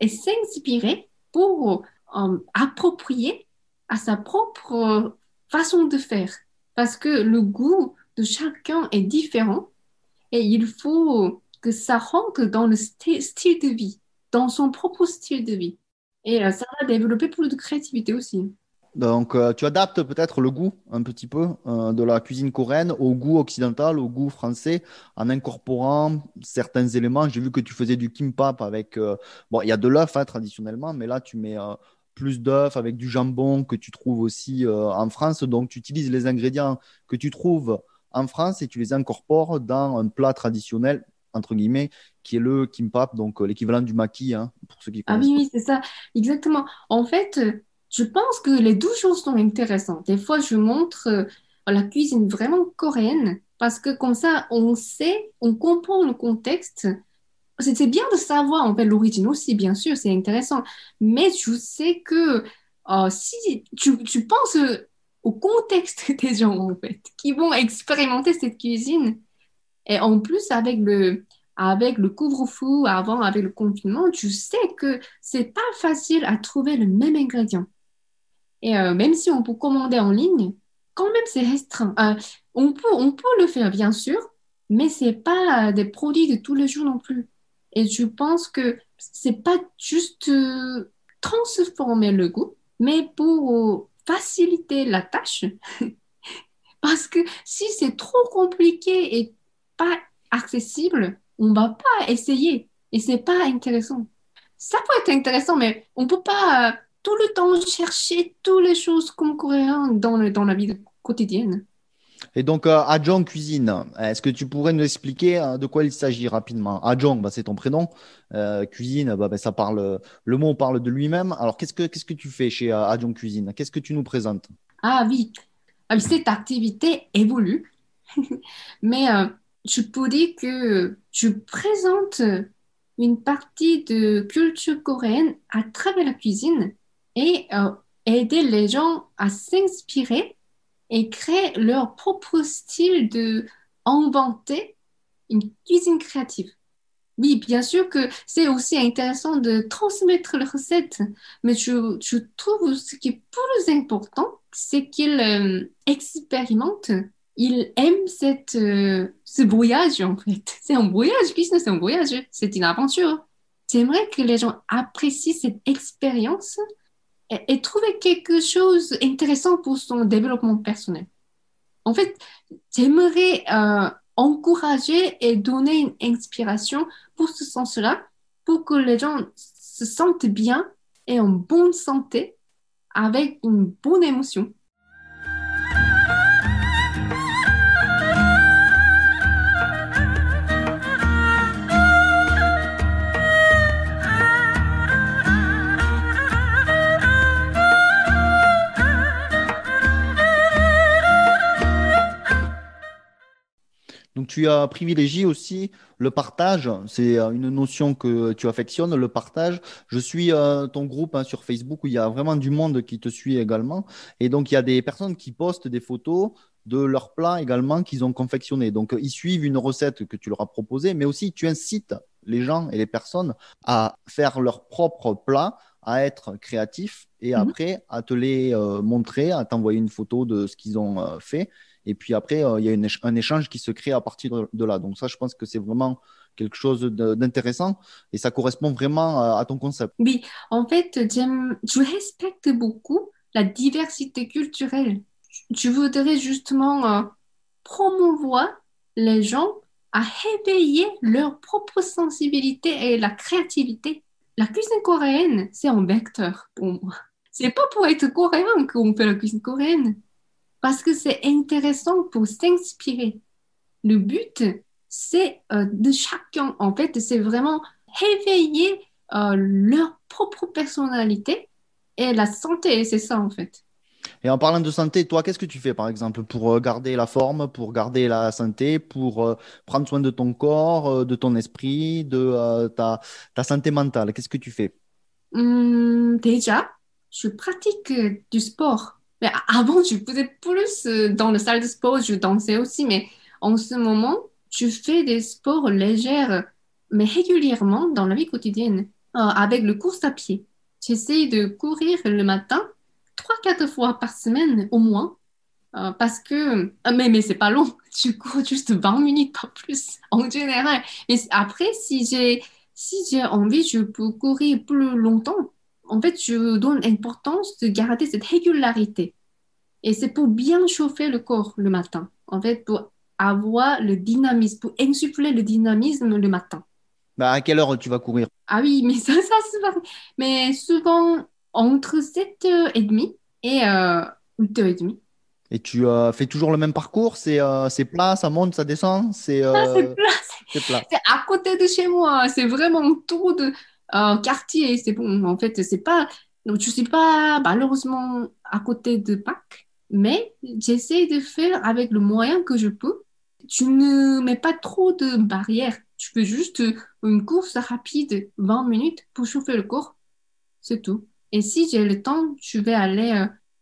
et s'inspirer pour euh, approprier à sa propre façon de faire. Parce que le goût de chacun est différent et il faut que ça rentre dans le style de vie, dans son propre style de vie. Et euh, ça va développer plus de créativité aussi. Donc, euh, tu adaptes peut-être le goût un petit peu euh, de la cuisine coréenne au goût occidental, au goût français, en incorporant certains éléments. J'ai vu que tu faisais du kimbap avec, bon, il y a de l'œuf hein, traditionnellement, mais là, tu mets plus d'œuf avec du jambon que tu trouves aussi euh, en France. Donc, tu utilises les ingrédients que tu trouves en France et tu les incorpores dans un plat traditionnel, entre guillemets, qui est le kimbap, donc euh, l'équivalent du maki, hein, pour ceux qui Ah connaissent oui, pas. oui, c'est ça, exactement. En fait, euh, je pense que les deux choses sont intéressantes. Des fois, je montre euh, la cuisine vraiment coréenne parce que comme ça, on sait, on comprend le contexte. C'est bien de savoir en fait l'origine aussi, bien sûr, c'est intéressant. Mais je sais que euh, si tu, tu penses au contexte des gens en fait qui vont expérimenter cette cuisine, et en plus, avec le, avec le couvre-feu, avant, avec le confinement, tu sais que c'est pas facile à trouver le même ingrédient. Et euh, même si on peut commander en ligne, quand même c'est restreint. Euh, on peut, on peut le faire, bien sûr, mais c'est pas des produits de tous les jours non plus. Et je pense que c'est pas juste euh, transformer le goût, mais pour euh, faciliter la tâche. Parce que si c'est trop compliqué et pas accessible, on va pas essayer et c'est pas intéressant. Ça peut être intéressant, mais on peut pas euh, tout le temps chercher toutes les choses coréen dans le- dans la vie quotidienne. Et donc, euh, Cuisine, est-ce que tu pourrais nous expliquer euh, de quoi il s'agit rapidement? Adjong, bah, c'est ton prénom. Euh, cuisine, bah, bah, ça parle, le mot parle de lui-même. Alors, qu'est-ce que, tu fais chez euh, Adjong Cuisine? Qu'est-ce que tu nous présentes? Ah oui, cette activité évolue, mais je dire que je présente une partie de culture coréenne à travers la cuisine et aider les gens à s'inspirer et créer leur propre style de inventer une cuisine créative. Oui, bien sûr que c'est aussi intéressant de transmettre les recettes, mais je, je trouve ce qui est plus important, c'est qu'ils euh, expérimentent, ils aiment cette, euh, ce voyage en fait. C'est un voyage, cuisine, c'est un voyage, c'est une aventure. J'aimerais que les gens apprécient cette expérience et, trouver quelque chose d'intéressant pour son développement personnel. En fait, j'aimerais euh, encourager et donner une inspiration pour ce sens-là, pour que les gens se sentent bien et en bonne santé avec une bonne émotion. Tu as privilégié aussi le partage. C'est euh, une notion que tu affectionnes, le partage. Je suis euh, ton groupe hein, sur Facebook où il y a vraiment du monde qui te suit également. Et donc, il y a des personnes qui postent des photos de leurs plats également qu'ils ont confectionnés. Donc, ils suivent une recette que tu leur as proposée, mais aussi tu incites les gens et les personnes à faire leur propre plat, à être créatifs et Mhm. après à te les euh, montrer, à t'envoyer une photo de ce qu'ils ont euh, fait. Et puis après, euh, il y a un échange qui se crée à partir de, là. Donc ça, je pense que c'est vraiment quelque chose d'intéressant et ça correspond vraiment à, ton concept. Oui, en fait, je respecte beaucoup la diversité culturelle. Je voudrais justement euh, promouvoir les gens à réveiller leur propre sensibilité et la créativité. La cuisine coréenne, c'est un vecteur pour moi. C'est pas pour être coréen qu'on fait la cuisine coréenne, parce que c'est intéressant pour s'inspirer. Le but, c'est euh, de chacun, en fait, c'est vraiment réveiller euh, leur propre personnalité et la santé, c'est ça en fait. Et en parlant de santé, toi, qu'est-ce que tu fais par exemple pour euh, garder la forme, pour garder la santé, pour euh, prendre soin de ton corps, de ton esprit, de ta, ta santé mentale? Qu'est-ce que tu fais? Hum, déjà, je pratique du sport. Mais avant, je faisais plus euh, dans le salle de sport, je dansais aussi, mais en ce moment, je fais des sports légers, mais régulièrement dans la vie quotidienne, euh, avec le course à pied. J'essaie de courir le matin, trois, quatre fois par semaine au moins, euh, parce que, mais, mais c'est pas long, tu cours juste 20 minutes, pas plus, en général. Mais après, si j'ai, si j'ai envie, je peux courir plus longtemps. En fait, je donne importance de garder cette régularité. Et c'est pour bien chauffer le corps le matin. En fait, pour avoir le dynamisme, pour insuffler le dynamisme le matin. Bah, à quelle heure tu vas courir? Ah oui, mais ça, ça pas... Mais souvent, entre 7h30 et euh, 8h30. Et tu euh, fais toujours le même parcours? C'est euh, plat, ça monte, ça descend? Euh, c'est plat. c'est à côté de chez moi. C'est vraiment autour de euh, quartier. C'est bon. En fait, c'est pas. Donc, je suis pas malheureusement à côté de Pâques, mais j'essaie de faire avec le moyen que je peux. Tu ne mets pas trop de barrières. Tu fais juste une course rapide, 20 minutes pour chauffer le corps. C'est tout. Et si j'ai le temps, je vais aller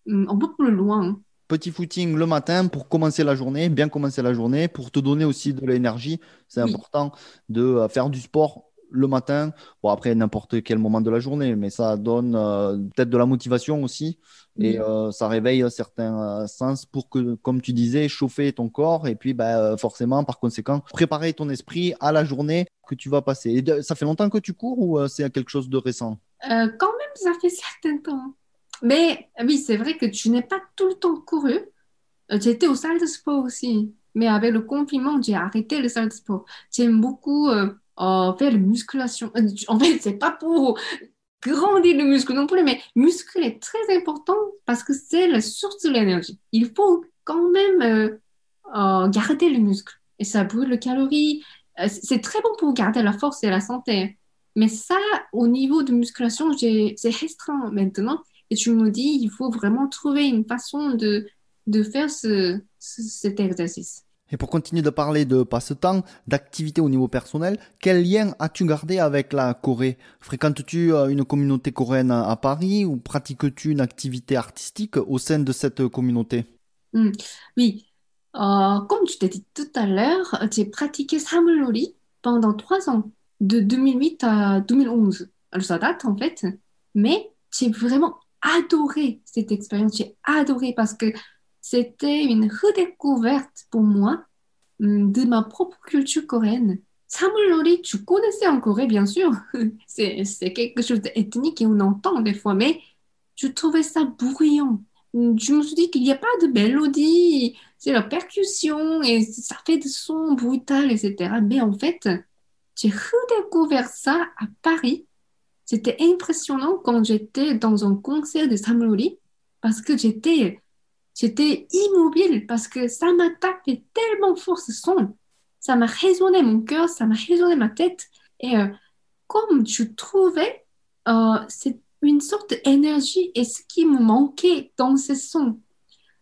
euh, un peu plus loin. Petit footing le matin pour commencer la journée, bien commencer la journée, pour te donner aussi de l'énergie. C'est Oui. important de euh, faire du sport le matin. Bon, après, n'importe quel moment de la journée, mais ça donne euh, peut-être de la motivation aussi. Et Oui. euh, ça réveille certains euh, sens pour que, comme tu disais, chauffer ton corps et puis bah, euh, forcément, par conséquent, préparer ton esprit à la journée que tu vas passer. Et de- ça fait longtemps que tu cours ou c'est quelque chose de récent? Quand même, ça fait certain temps. Mais oui, c'est vrai que tu n'es pas tout le temps couru. J'étais aux salles de sport aussi. Mais avec le confinement, j'ai arrêté les salles de sport. J'aime beaucoup euh, faire la musculation. Euh, En fait, c'est pas pour grandir le muscle non plus, mais muscle est très important parce que c'est la source de l'énergie. Il faut quand même euh, euh, garder le muscle. Et ça brûle les calories. Euh, c'est très bon pour garder la force et la santé. Mais ça, au niveau de musculation, c'est restreint maintenant. Et tu me dis, il faut vraiment trouver une façon de, de faire ce- cet exercice. Et pour continuer de parler de passe-temps, d'activité au niveau personnel, quel lien as-tu gardé avec la Corée? Fréquentes-tu euh, une communauté coréenne à Paris ou pratiques-tu une activité artistique au sein de cette communauté? Hmm. Oui, Euh, comme je t'ai dit tout à l'heure, j'ai pratiqué Samulori pendant trois ans, de 2008 à 2011. Alors ça date en fait, mais j'ai vraiment adoré cette expérience. J'ai adoré parce que c'était une redécouverte pour moi hum, de ma propre culture coréenne. Samulori, tu connaissais en Corée, bien sûr. C'est, quelque chose d'ethnique et on entend des fois, mais je trouvais ça bruyant. Je me suis dit qu'il n'y a pas de mélodie, c'est la percussion et ça fait des sons brutaux, etc. Mais en fait, j'ai redécouvert ça à Paris. C'était impressionnant quand j'étais dans un concert de Samulori parce que j'étais, j'étais immobile parce que ça m'a tapé tellement fort ce son. Ça m'a résonné mon cœur, ça m'a résonné ma tête. Et euh, comme je trouvais, euh, c'est une sorte d'énergie et ce qui me manquait dans ces sons.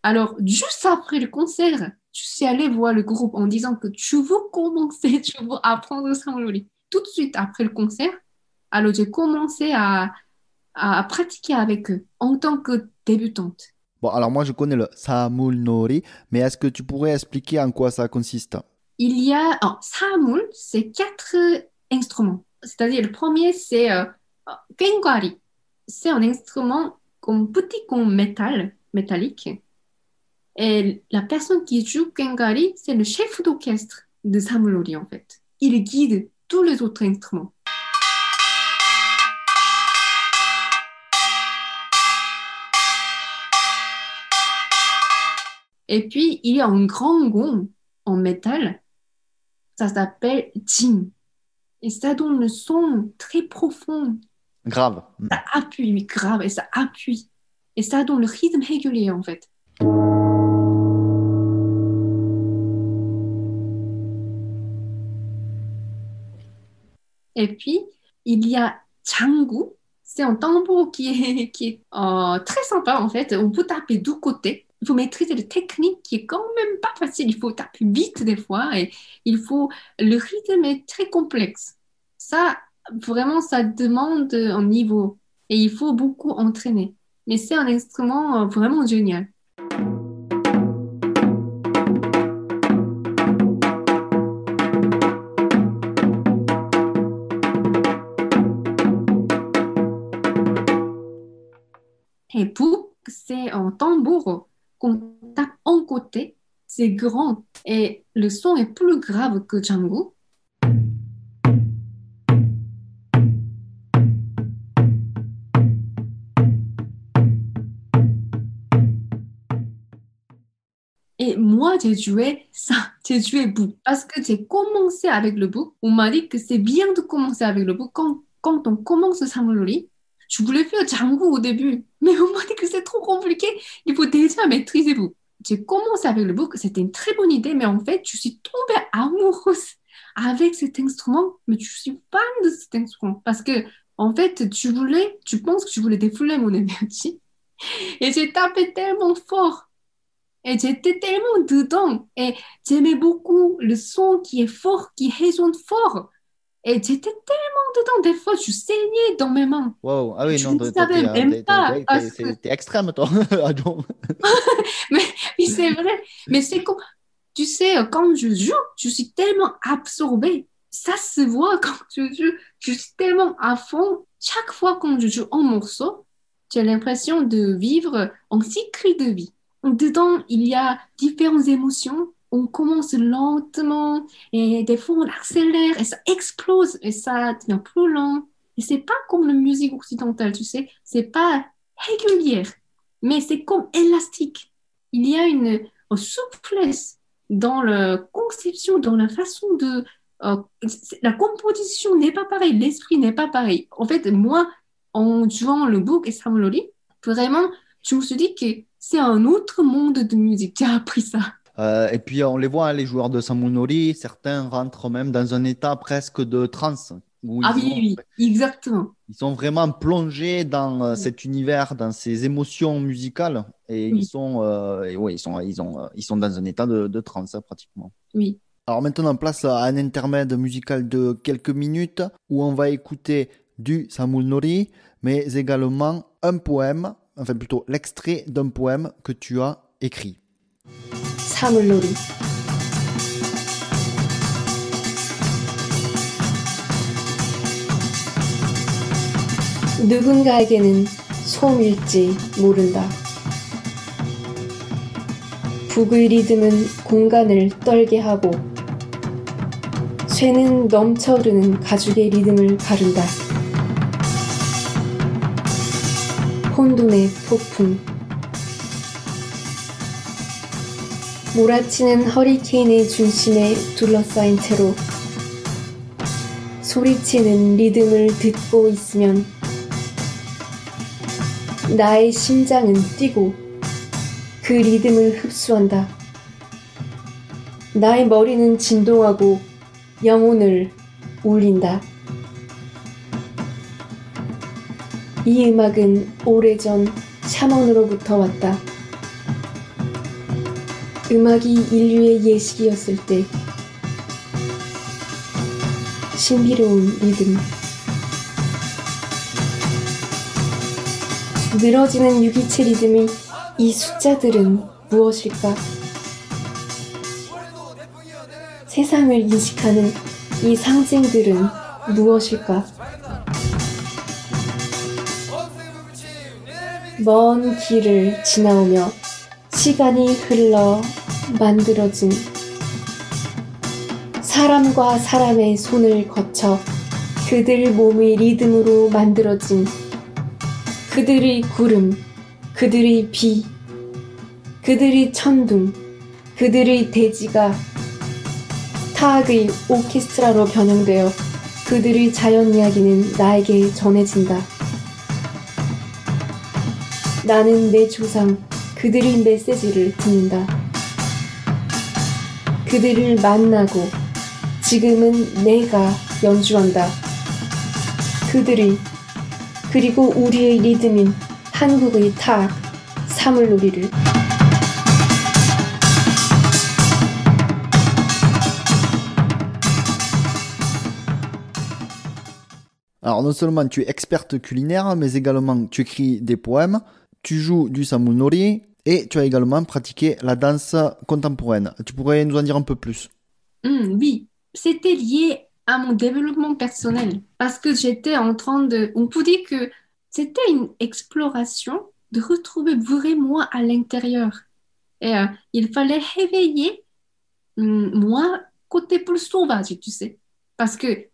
Alors, juste après le concert, je suis allée voir le groupe en disant que tu veux commencer, tu veux apprendre Samulori. Tout de suite après le concert, alors j'ai commencé à, à pratiquer avec eux en tant que débutante. Alors moi je connais le Samulnori, mais est-ce que tu pourrais expliquer en quoi ça consiste? Il y a, oh, Samul, c'est quatre instruments. C'est-à-dire, le premier, c'est euh, Kengwari. C'est un instrument comme petit comme métal, métallique. Et la personne qui joue Kengari, c'est le chef d'orchestre de Samulori, en fait. Il guide tous les autres instruments. Et puis, il y a un grand gong en métal. Ça s'appelle jin. Et ça donne le son très profond. Grave. Ça appuie, grave, et ça appuie. Et ça donne le rythme régulier, en fait. Et puis, il y a Changu. C'est un tambour qui est, qui est euh, très sympa, en fait. On peut taper deux côtés. Il faut maîtriser la technique qui est quand même pas facile. Il faut taper vite des fois et il faut... Le rythme est très complexe. Ça, vraiment, ça demande un niveau et il faut beaucoup entraîner. mais c'est un instrument euh, vraiment génial. Et bouk, c'est un tambour qu'on tape en côté. C'est grand et le son est plus grave que Django. Et moi, j'ai joué ça, j'ai joué bouk. Parce que j'ai commencé avec le bouk. On m'a dit que c'est bien de commencer avec le bouk. Quand, quand on commence Samulori, je voulais faire Django au début, mais on m'a dit que c'est trop compliqué. Il faut déjà maîtriser bouk. J'ai commencé avec le bouk, c'était une très bonne idée, mais en fait, je suis tombée amoureuse avec cet instrument, mais je suis fan de cet instrument parce que, en fait, tu voulais, tu penses que tu voulais défouler mon énergie. Et j'ai tapé tellement fort. Et j'étais tellement dedans. Et j'aimais beaucoup le son qui est fort, qui résonne fort. Et j'étais tellement dedans. Des fois, je saignais dans mes mains. Wow. Ah oui, Je non, ne savais t'es- même pas, t'es- extrême, toi. Mais, mais c'est vrai. Mais c'est comme, tu sais, quand je joue, je suis tellement absorbée. Ça se voit quand je joue. Je suis tellement à fond. Chaque fois quand je joue un morceau, j'ai l'impression de vivre un cycle de vie. Dedans, il y a différentes émotions. On commence lentement et des fois on accélère et ça explose et ça devient plus lent. Et c'est pas comme la musique occidentale, tu sais. C'est pas régulière, mais c'est comme élastique. Il y a une, souplesse dans la conception, dans la façon de... euh, la composition n'est pas pareille, l'esprit n'est pas pareil. En fait, moi, en jouant le book et Samulori, vraiment, je me suis dit que c'est un autre monde de musique. J'ai appris ça. Euh, et puis on les voit, hein, les joueurs de Samunori, certains rentrent même dans un état presque de transe. Ah oui, sont- oui, oui, exactement. Ils sont vraiment plongés dans euh, cet univers, dans ces émotions musicales, et Oui. ils sont, euh, et ouais, ils sont, ils ont, euh, ils sont dans un état de, de transe hein, pratiquement. Oui. Alors maintenant, place à un intermède musical de quelques minutes où on va écouter du Samulnori, mais également un poème, enfin plutôt l'extrait d'un poème que tu as écrit. 사물놀이. 누군가에게는 솜일지 모른다. 북의 리듬은 공간을 떨게 하고 쇠는 넘쳐흐르는 가죽의 리듬을 가른다. 혼돈의 폭풍 몰아치는 허리케인의 중심에 둘러싸인 채로 소리치는 리듬을 듣고 있으면 나의 심장은 뛰고 그 리듬을 흡수한다. 나의 머리는 진동하고 영혼을 울린다. 이 음악은 오래전 샤먼으로부터 왔다. 음악이 인류의 예식이었을 때 신비로운 리듬 늘어지는 유기체 리듬이 이 숫자들은 무엇일까? 세상을 인식하는 이 상징들은 무엇일까? 먼 길을 지나오며 시간이 흘러 만들어진 사람과 사람의 손을 거쳐 그들 몸의 리듬으로 만들어진 그들의 구름, 그들의 비, 그들의 천둥, 그들의 대지가 타악의 오케스트라로 변형되어 그들의 자연 이야기는 나에게 전해진다. 나는 내 조상, 그들의 메시지를 듣는다. 그들을 만나고 지금은 내가 연주한다. 그들의 그리고 우리의 리듬인 한국의 타악, 사물놀이를 Alors non seulement tu es experte culinaire, mais également tu écris des poèmes. tu joues du samunori et tu as également pratiqué la danse contemporaine. Tu pourrais nous en dire un peu plus? Hmm, oui, c'était lié à mon développement personnel parce que j'étais en train de... On peut dire que c'était une exploration de retrouver vraiment moi à l'intérieur. Et euh, il fallait réveiller hum, moi côté plus sauvage, tu sais. Parce que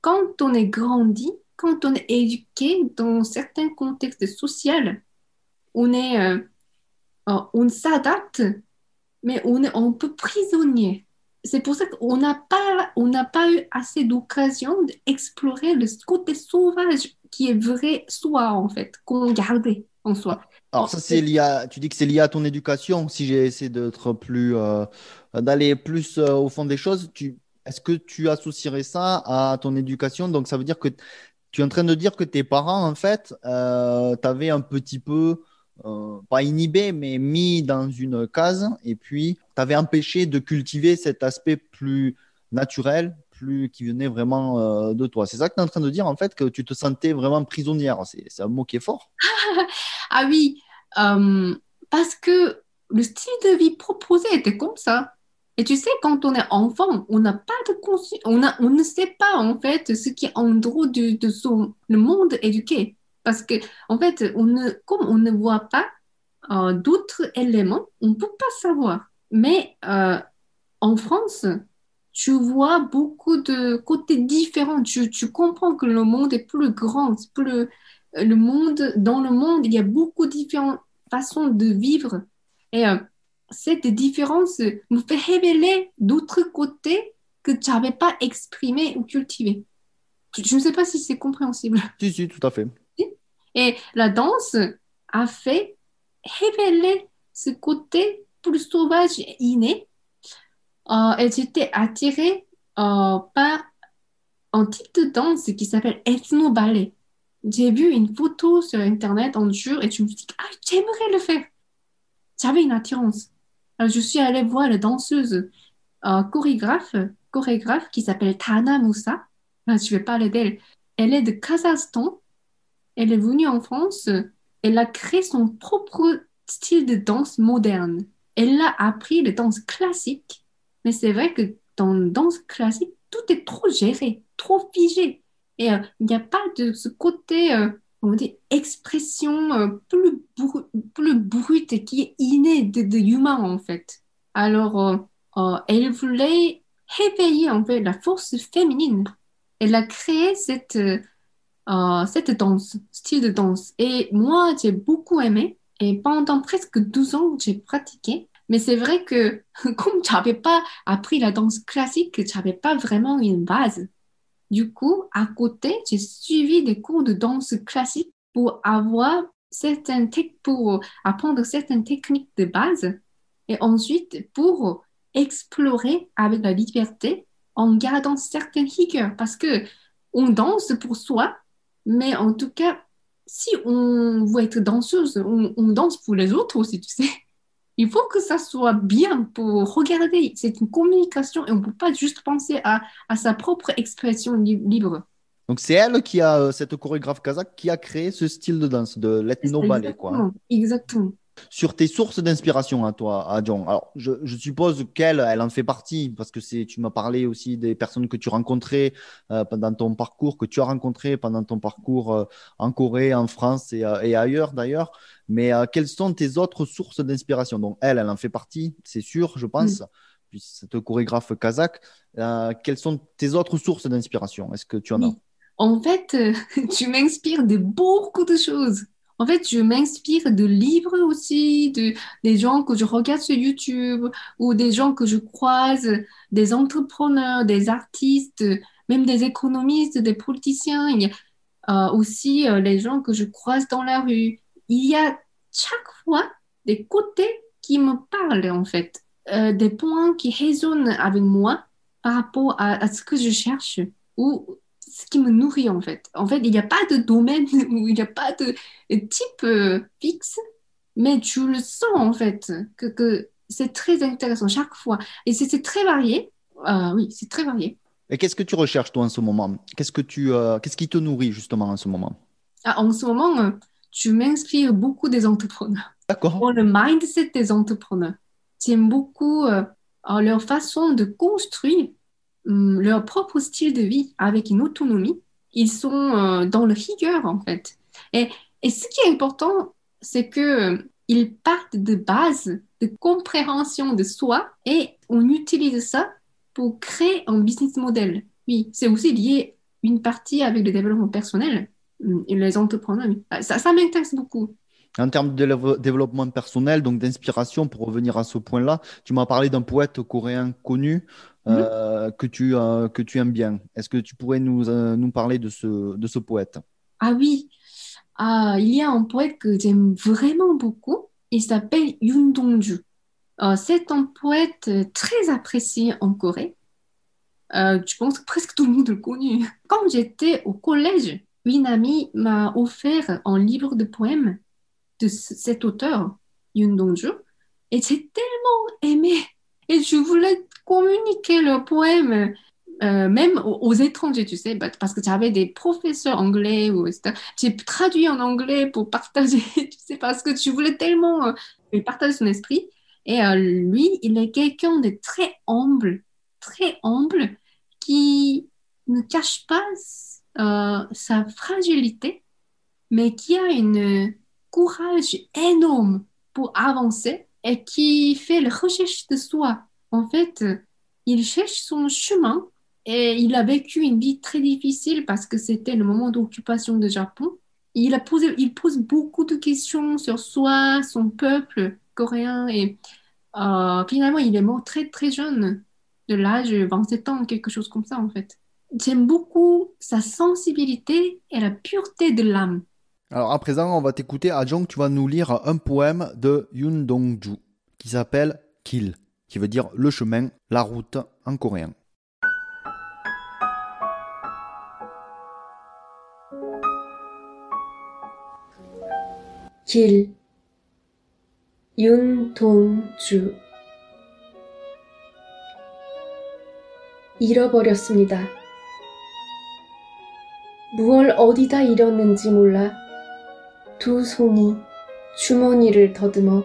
quand on est grandi, quand on est éduqué dans certains contextes sociaux, on est, euh, on s'adapte, mais on est un peu prisonnier. C'est pour ça qu'on n'a pas, on n'a pas eu assez d'occasion d'explorer le côté sauvage qui est vrai soi, en fait, qu'on gardait en soi. Alors ça, c'est lié à, tu dis que c'est lié à ton éducation. Si j'ai essayé d'être plus, euh, d'aller plus euh, au fond des choses, est-ce que tu associerais ça à ton éducation? Donc ça veut dire que tu es en train de dire que tes parents, en fait, euh, un petit peu, euh, pas inhibé, mais mis dans une case, et puis t'avais empêché de cultiver cet aspect plus naturel, plus qui venait vraiment euh, de toi. C'est ça que tu es en train de dire, en fait, que tu te sentais vraiment prisonnière. C'est, un mot qui est fort. Ah oui, euh, parce que le style de vie proposé était comme ça. Et tu sais, quand on est enfant, on n'a pas de on on ne sait pas en fait ce qui est en dehors de, son, monde éduqué. Parce que, en fait, on ne, comme on ne voit pas euh, d'autres éléments, on ne peut pas savoir. Mais euh, en France, tu vois beaucoup de côtés différents. Tu, comprends que le monde est plus grand, plus, le monde, dans le monde, il y a beaucoup de différentes façons de vivre. Et euh, cette différence me fait révéler d'autres côtés que tu n'avais pas exprimé ou cultivé. Je je ne sais pas si c'est compréhensible. Si, si, tout à fait. Et la danse a fait révéler ce côté plus sauvage et inné. Euh, et j'étais attirée euh, par un type de danse qui s'appelle ethno-ballet. J'ai vu une photo sur Internet un jour et je me suis dit, ah, j'aimerais le faire. J'avais une attirance. Alors, je suis allée voir la danseuse euh, chorégraphe, qui s'appelle Tana Moussa. Ah, je vais parler d'elle. Elle est de Kazakhstan. Elle est venue en France. Elle a créé son propre style de danse moderne. Elle a appris la danse classique. Mais c'est vrai que dans la danse classique, tout est trop géré, trop figé. Et euh, il n'y a pas de ce côté, euh, on dit, expression euh, plus, plus brute qui est innée de, de en fait. Alors, euh, elle voulait réveiller, en fait, la force féminine. Elle a créé cette, euh, cette danse, style de danse. Et moi, j'ai beaucoup aimé. Et pendant presque 12 ans, j'ai pratiqué. Mais c'est vrai que comme je n'avais pas appris la danse classique, je n'avais pas vraiment une base. Du coup, à côté, j'ai suivi des cours de danse classique pour avoir certaines pour apprendre certaines techniques de base et ensuite pour explorer avec la liberté en gardant certaines rigueurs parce que on danse pour soi, mais en tout cas, si on veut être danseuse, on, on danse pour les autres aussi, tu sais. Il faut que ça soit bien pour regarder. C'est une communication et on ne peut pas juste penser à, à sa propre expression li- libre. Donc c'est elle qui a, euh, cette chorégraphe kazakh, qui a créé ce style de danse, de l'ethno-ballet, quoi. hein. Exactement. Sur tes sources d'inspiration à toi, à John. Alors, je, je suppose qu'elle, elle en fait partie, parce que c'est, tu m'as parlé aussi des personnes que tu rencontrais euh, pendant ton parcours, que tu as rencontré pendant ton parcours euh, en Corée, en France et, euh, et ailleurs d'ailleurs. Mais quelles sont tes autres sources d'inspiration? Donc, elle, elle en fait partie, c'est sûr, je pense. Puis cette chorégraphe kazakh, quelles sont tes autres sources d'inspiration? Est-ce que tu en as? En fait, tu m'inspires de beaucoup de choses. En fait, je m'inspire de livres aussi, de, des gens que je regarde sur YouTube ou des gens que je croise, des entrepreneurs, des artistes, même des économistes, des politiciens. Il y a euh, aussi euh, les gens que je croise dans la rue. Il y a chaque fois des côtés qui me parlent, en fait, Euh, des points qui résonnent avec moi par rapport à, à ce que je cherche ou ce qui me nourrit en fait. En fait, il n'y a pas de domaine où il n'y a pas de type euh, fixe, mais tu le sens en fait que, que c'est très intéressant chaque fois. Et c'est très varié. Euh, oui, c'est très varié. Et qu'est-ce que tu recherches toi en ce moment? Qu'est-ce que tu, euh, qu'est-ce qui te nourrit justement en ce moment? Ah, en ce moment, euh, je m'inspire beaucoup des entrepreneurs. D'accord. Pour le mindset des entrepreneurs. J'aime beaucoup leur façon de construire leur propre style de vie avec une autonomie. Ils sont euh, dans le rigueur, en fait. Et, et ce qui est important, c'est que euh, ils partent de base de compréhension de soi et on utilise ça pour créer un business model. Oui, c'est aussi lié une partie avec le développement personnel hum, les entrepreneurs. oui. Ça, m'intéresse beaucoup. En termes de développement personnel, donc d'inspiration, pour revenir à ce point-là, tu m'as parlé d'un poète coréen connu euh, que, tu, euh, que tu aimes bien. Est-ce que tu pourrais nous, euh, nous parler de ce, de ce poète? Ah oui, ah, il y a un poète que j'aime vraiment beaucoup. Il s'appelle Yoon Dong-ju. C'est un poète très apprécié en Corée. Euh, je pense que presque tout le monde le connaît. Quand j'étais au collège, une amie m'a offert un livre de poèmes de ce- cet auteur, Yoon Dong-ju, et j'ai tellement aimé. Et je voulais communiquer le poème, euh, même aux, étrangers, tu sais, parce que j'avais des professeurs anglais ou. J'ai traduit en anglais pour partager, tu sais, parce que je voulais tellement euh, partager son esprit. Et euh, lui, il est quelqu'un de très humble, très humble, qui ne cache pas euh, sa fragilité, mais qui a un courage énorme pour avancer et qui fait la recherche de soi. En fait, euh, il cherche son chemin et il a vécu une vie très difficile parce que c'était le moment d'occupation du Japon. Il a posé, il pose beaucoup de questions sur soi, son peuple coréen et euh, finalement, il est mort très très jeune, de l'âge de 27 ans, quelque chose comme ça en fait. J'aime beaucoup sa sensibilité et la pureté de l'âme. Alors à présent, on va t'écouter. Adjong, tu vas nous lire un poème de Yoon Dong-ju qui s'appelle Kill, qui veut dire le chemin, la route en coréen. 길 윤동주 잃어버렸습니다. 무얼 어디다 잃었는지 몰라 두 손이 주머니를 더듬어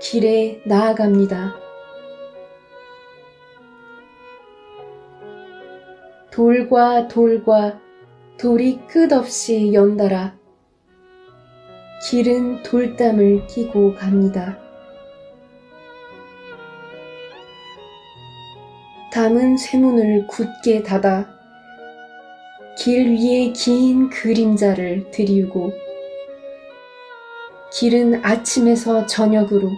길에 나아갑니다. 돌과 돌과 돌이 끝없이 연달아 길은 돌담을 끼고 갑니다. 담은 쇠문을 굳게 닫아 길 위에 긴 그림자를 들이우고 길은 아침에서 저녁으로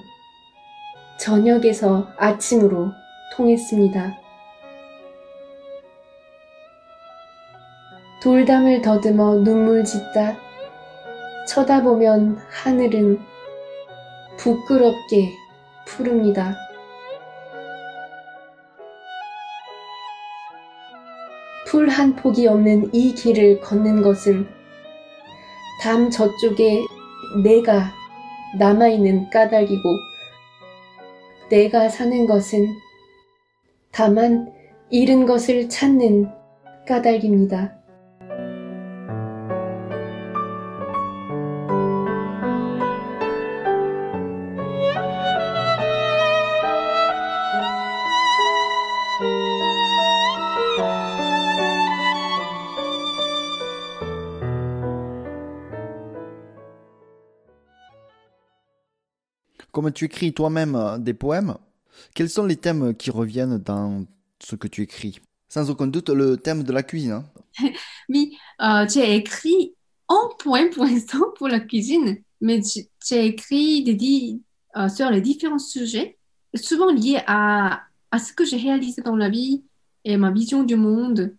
저녁에서 아침으로 통했습니다. 돌담을 더듬어 눈물 짓다 쳐다보면 하늘은 부끄럽게 푸릅니다. 풀 한 폭이 없는 이 길을 걷는 것은 담 저쪽에 내가 남아있는 까닭이고 내가 사는 것은 다만 잃은 것을 찾는 까닭입니다. Tu écris toi-même euh, des poèmes, quels sont les thèmes qui reviennent dans ce que tu écris? Sans aucun doute, le thème de la cuisine. hein. Oui, euh, j'ai écrit un poème pour l'instant pour la cuisine, mais j'ai écrit euh, sur les différents sujets, souvent liés à, à ce que j'ai réalisé dans la vie et ma vision du monde,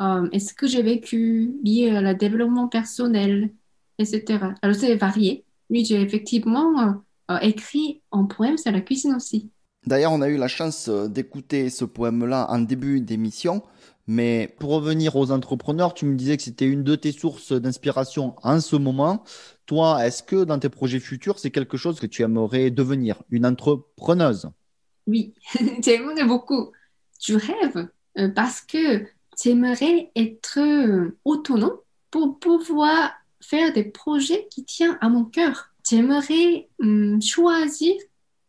euh, et ce que j'ai vécu, lié à le développement personnel, etc. Alors c'est varié. Oui, j'ai effectivement euh, euh, écrit un poème sur la cuisine aussi. D'ailleurs, on a eu la chance euh, d'écouter ce poème-là en début d'émission. Mais pour revenir aux entrepreneurs, tu me disais que c'était une de tes sources d'inspiration en ce moment. Toi, est-ce que dans tes projets futurs, c'est quelque chose que tu aimerais devenir, une entrepreneuse? Oui, j'aimerais beaucoup. Je rêve euh, parce que j'aimerais être euh, autonome pour pouvoir faire des projets qui tiennent à mon cœur. J'aimerais hum, choisir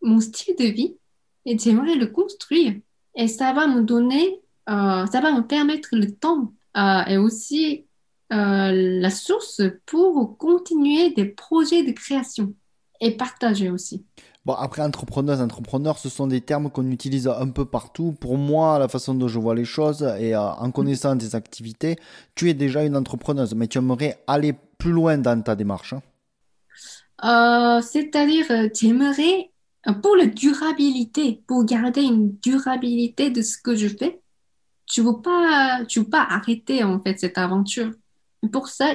mon style de vie et j'aimerais le construire. Et ça va me donner, euh, ça va me permettre le temps euh, et aussi euh, la source pour continuer des projets de création et partager aussi. Bon, après, entrepreneuse, entrepreneur, ce sont des termes qu'on utilise un peu partout. Pour moi, la façon dont je vois les choses et en connaissant tes activités, tu es déjà une entrepreneuse, mais tu aimerais aller plus loin dans ta démarche. Hein? C'est-à-dire, j'aimerais pour la durabilité, pour garder une durabilité de ce que je fais, tu ne veux pas, tu veux pas arrêter en fait cette aventure. Pour ça,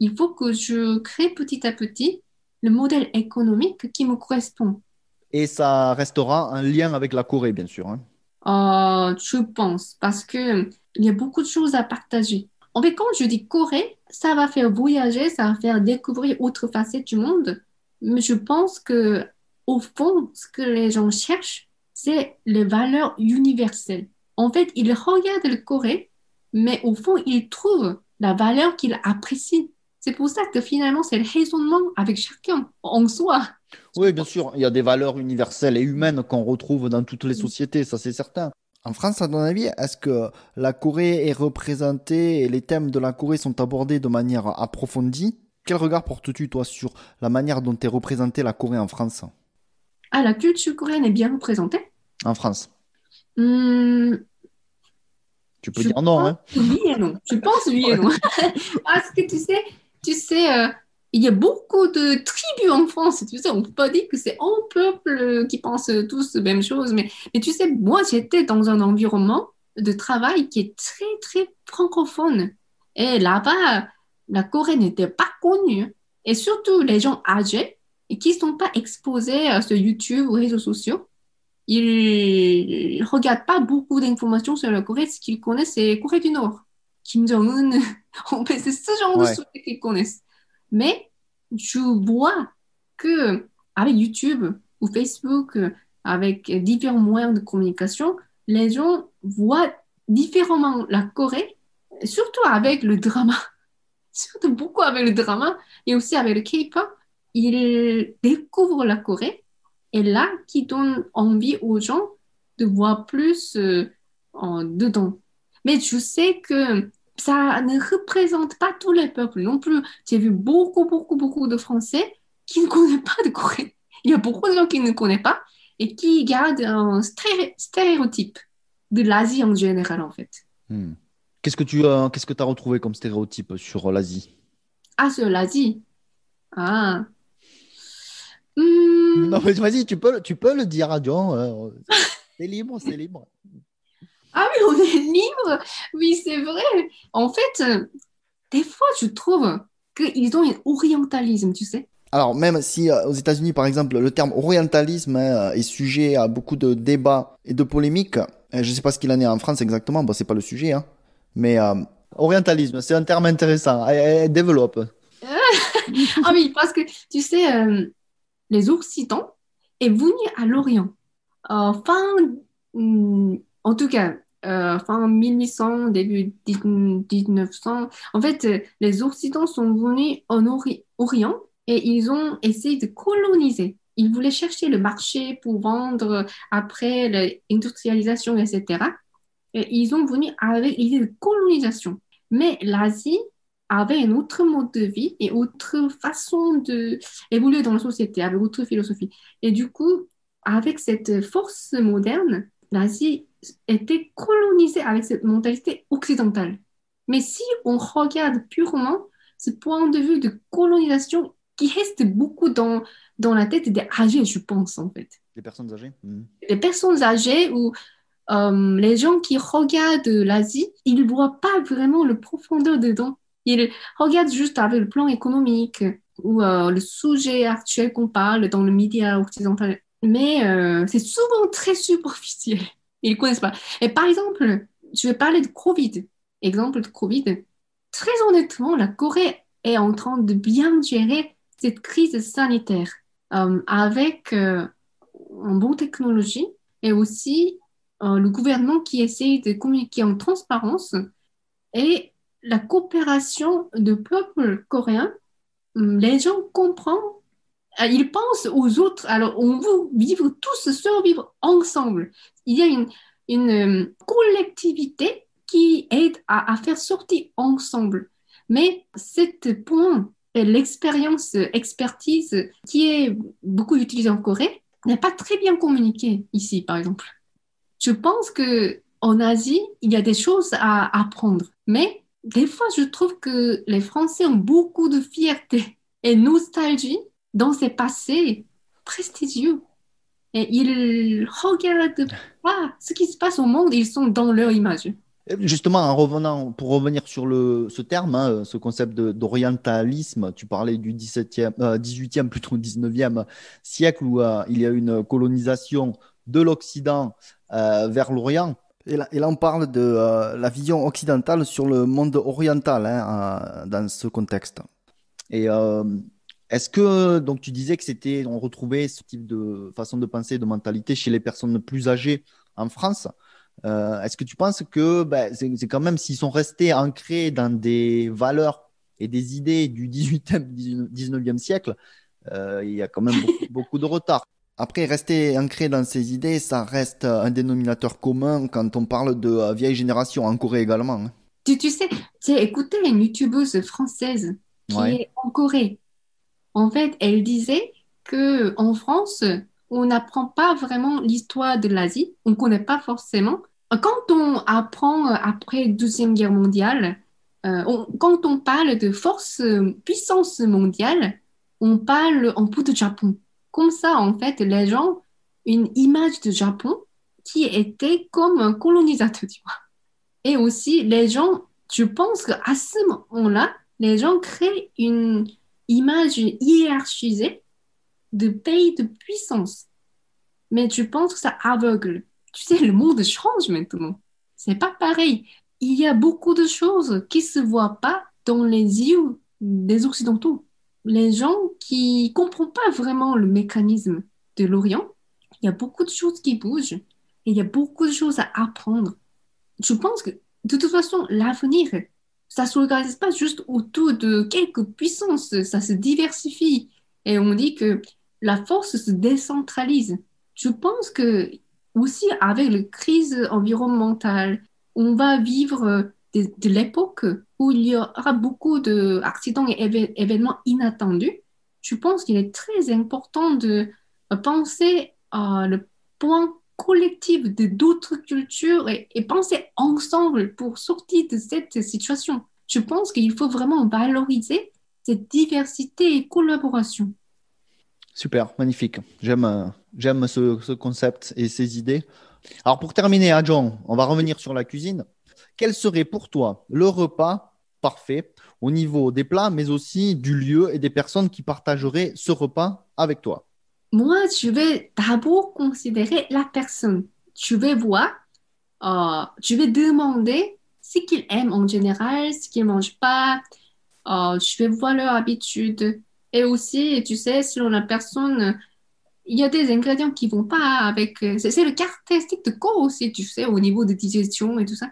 il faut que je crée petit à petit le modèle économique qui me correspond. Et ça restera un lien avec la Corée, bien sûr. Hein. Euh, je pense, parce que il y a beaucoup de choses à partager. En fait, quand je dis Corée, ça va faire voyager, ça va faire découvrir autre facettes du monde. Mais je pense que au fond, ce que les gens cherchent, c'est les valeurs universelles. En fait, ils regardent le Corée, mais au fond, ils trouvent la valeur qu'ils apprécient. C'est pour ça que finalement, c'est le raisonnement avec chacun en soi. Oui, bien sûr, il y a des valeurs universelles et humaines qu'on retrouve dans toutes les sociétés, ça c'est certain. En France, à ton avis, est-ce que la Corée est représentée et les thèmes de la Corée sont abordés de manière approfondie? Quel regard portes-tu, toi, sur la manière dont est représentée la Corée en France? Ah, la culture coréenne est bien représentée. En France? Hmm, Tu peux dire non, hein. Oui et non. Je pense oui et non. Parce que tu sais, tu sais, euh, il y a beaucoup de tribus en France. Tu sais, on ne peut pas dire que c'est un peuple qui pense tous la même chose. Mais, mais tu sais, moi, j'étais dans un environnement de travail qui est très, très francophone. Et là-bas, la Corée n'était pas connue. Et surtout, les gens âgés, et qui ne sont pas exposés sur YouTube ou réseaux sociaux. Ils ne regardent pas beaucoup d'informations sur la Corée. Ce qu'ils connaissent, c'est Corée du Nord. Kim Jong-un, c'est ce genre de choses qu'ils connaissent. Mais je vois que avec YouTube ou Facebook, avec différents moyens de communication, les gens voient différemment la Corée, surtout avec le drama, surtout beaucoup avec le drama et aussi avec le K-pop il découvre la Corée et là qui donne envie aux gens de voir plus euh, dedans. Mais je sais que ça ne représente pas tous les peuples non plus. J'ai vu beaucoup, beaucoup, beaucoup de Français qui ne connaissent pas de Corée. Il y a beaucoup de gens qui ne connaissent pas et qui gardent un stéréotype de l'Asie en général, en fait. Hmm. Qu'est-ce que tu as, qu'est-ce que as retrouvé comme stéréotype sur l'Asie? Ah, sur l'Asie? Ah, Hmm. Non, mais vas-y, tu peux, tu peux le dire à John. Hein. c'est libre, c'est libre. Ah oui, on est libre. Oui, c'est vrai. En fait, des fois, je trouve qu'ils ont un orientalisme, tu sais. Alors, même si euh, aux États-Unis, par exemple, le terme orientalisme hein, est sujet à beaucoup de débats et de polémiques, euh, je ne sais pas ce qu'il en est en France exactement, bon, c'est pas le sujet, hein. mais euh, orientalisme, c'est un terme intéressant. développe. ah oui, parce que tu sais, les Occitans est venu à l'Orient. Euh, fin, hmm, en tout cas, euh, fin 1800, début 1900. En fait, les Occitans sont venus en Orient et ils ont essayé de coloniser. Ils voulaient chercher le marché pour vendre après l'industrialisation, etc. Et ils ont venu avec l'idée de colonisation. Mais l'Asie avait un autre mode de vie et autre façon d'évoluer dans la société, avec autre philosophie. Et du coup, avec cette force moderne, l'Asie était colonisée avec cette mentalité occidentale. Mais si on regarde purement ce point de vue de colonisation qui reste beaucoup dans, dans la tête des âgés, je pense, en fait. Les personnes âgées? Hmm. Les personnes âgées ou euh, les gens qui regardent l'Asie, ils ne voient pas vraiment le profondeur dedans. Il regarde juste avec le plan économique ou euh, le sujet actuel qu'on parle dans le média occidental. Mais euh, c'est souvent très superficiel. Ils ne connaissent pas. Et par exemple, je vais parler de Covid. Exemple de Covid. Très honnêtement, la Corée est en train de bien gérer cette crise sanitaire euh, avec une bonne technologie et aussi le gouvernement qui essaye de communiquer en transparence et la coopération de peuples coréens hum, les gens comprennent, euh, ils pensent aux autres. Alors, on veut vivre tous, survivre ensemble. Il y a une, euh, collectivité qui aide à, faire sortir ensemble. Mais cet point, l'expérience, expertise qui est beaucoup utilisée en Corée, n'est pas très bien communiquée ici, par exemple. Je pense que en Asie, il y a des choses à apprendre. Mais des fois, je trouve que les Français ont beaucoup de fierté et nostalgie dans ces passés prestigieux. Et ils regardent pas ce qui se passe au monde, ils sont dans leur image. Justement, en revenant, pour revenir sur le, ce terme, hein, ce concept d'orientalisme, tu parlais du 17e, 18e, euh, plutôt 19e siècle où euh, il y a une colonisation de l'Occident euh, vers l'Orient. Et là, on parle de la vision occidentale sur le monde oriental hein, dans ce contexte. Et est-ce que, donc tu disais que c'était, on retrouvait ce type de façon de penser, de mentalité chez les personnes plus âgées en France euh, est-ce que tu penses que ben, c'est quand même s'ils sont restés ancrés dans des valeurs et des idées du 18e, 19e siècle, euh, il y a quand même beaucoup, de retard. Après, rester ancré dans ces idées, ça reste un dénominateur commun quand on parle de euh, vieille génération, en Corée également. Hein. Tu, tu sais, j'ai écouté une youtubeuse française qui est en Corée. En fait, elle disait que en France, on n'apprend pas vraiment l'histoire de l'Asie, on ne connaît pas forcément. Quand on apprend après la Deuxième Guerre mondiale, euh, quand on parle de force, puissance mondiale, on parle en peu de Japon. Comme ça, en fait, les gens, une image de Japon qui était comme un colonisateur, tu vois. Et aussi, les gens, je pense qu'à ce moment-là, les gens créent une image hiérarchisée de pays de puissance. Mais tu penses que ça aveugle. Tu sais, le monde change maintenant. C'est pas pareil. Il y a beaucoup de choses qui se voient pas dans les yeux des Occidentaux. Les gens qui comprennent pas vraiment le mécanisme de l'Orient, il y a beaucoup de choses qui bougent et il y a beaucoup de choses à apprendre. Je pense que de toute façon, l'avenir, ça ne s'organise pas juste autour de quelques puissances, ça se diversifie. Et on dit que la force se décentralise. Je pense que aussi avec la crise environnementale, on va vivre de, l'époque où il y aura beaucoup d'accidents et événements inattendus. Je pense qu'il est très important de penser à le point collectif de d'autres cultures et, penser ensemble pour sortir de cette situation. Je pense qu'il faut vraiment valoriser cette diversité et collaboration. Super, magnifique. J'aime, euh, ce, concept et ces idées. Alors pour terminer, à John, on va revenir sur la cuisine. Quel serait pour toi le repas parfait au niveau des plats, mais aussi du lieu et des personnes qui partageraient ce repas avec toi? Moi, je vais d'abord considérer la personne. Je vais voir, euh, je vais demander ce qu'ils aiment en général, ce qu'ils ne mangent pas. Euh, je vais voir leur habitude et aussi, tu sais, selon la personne, il y a des ingrédients qui vont pas avec. C'est le caractéristique de corps aussi, tu sais, au niveau de digestion et tout ça.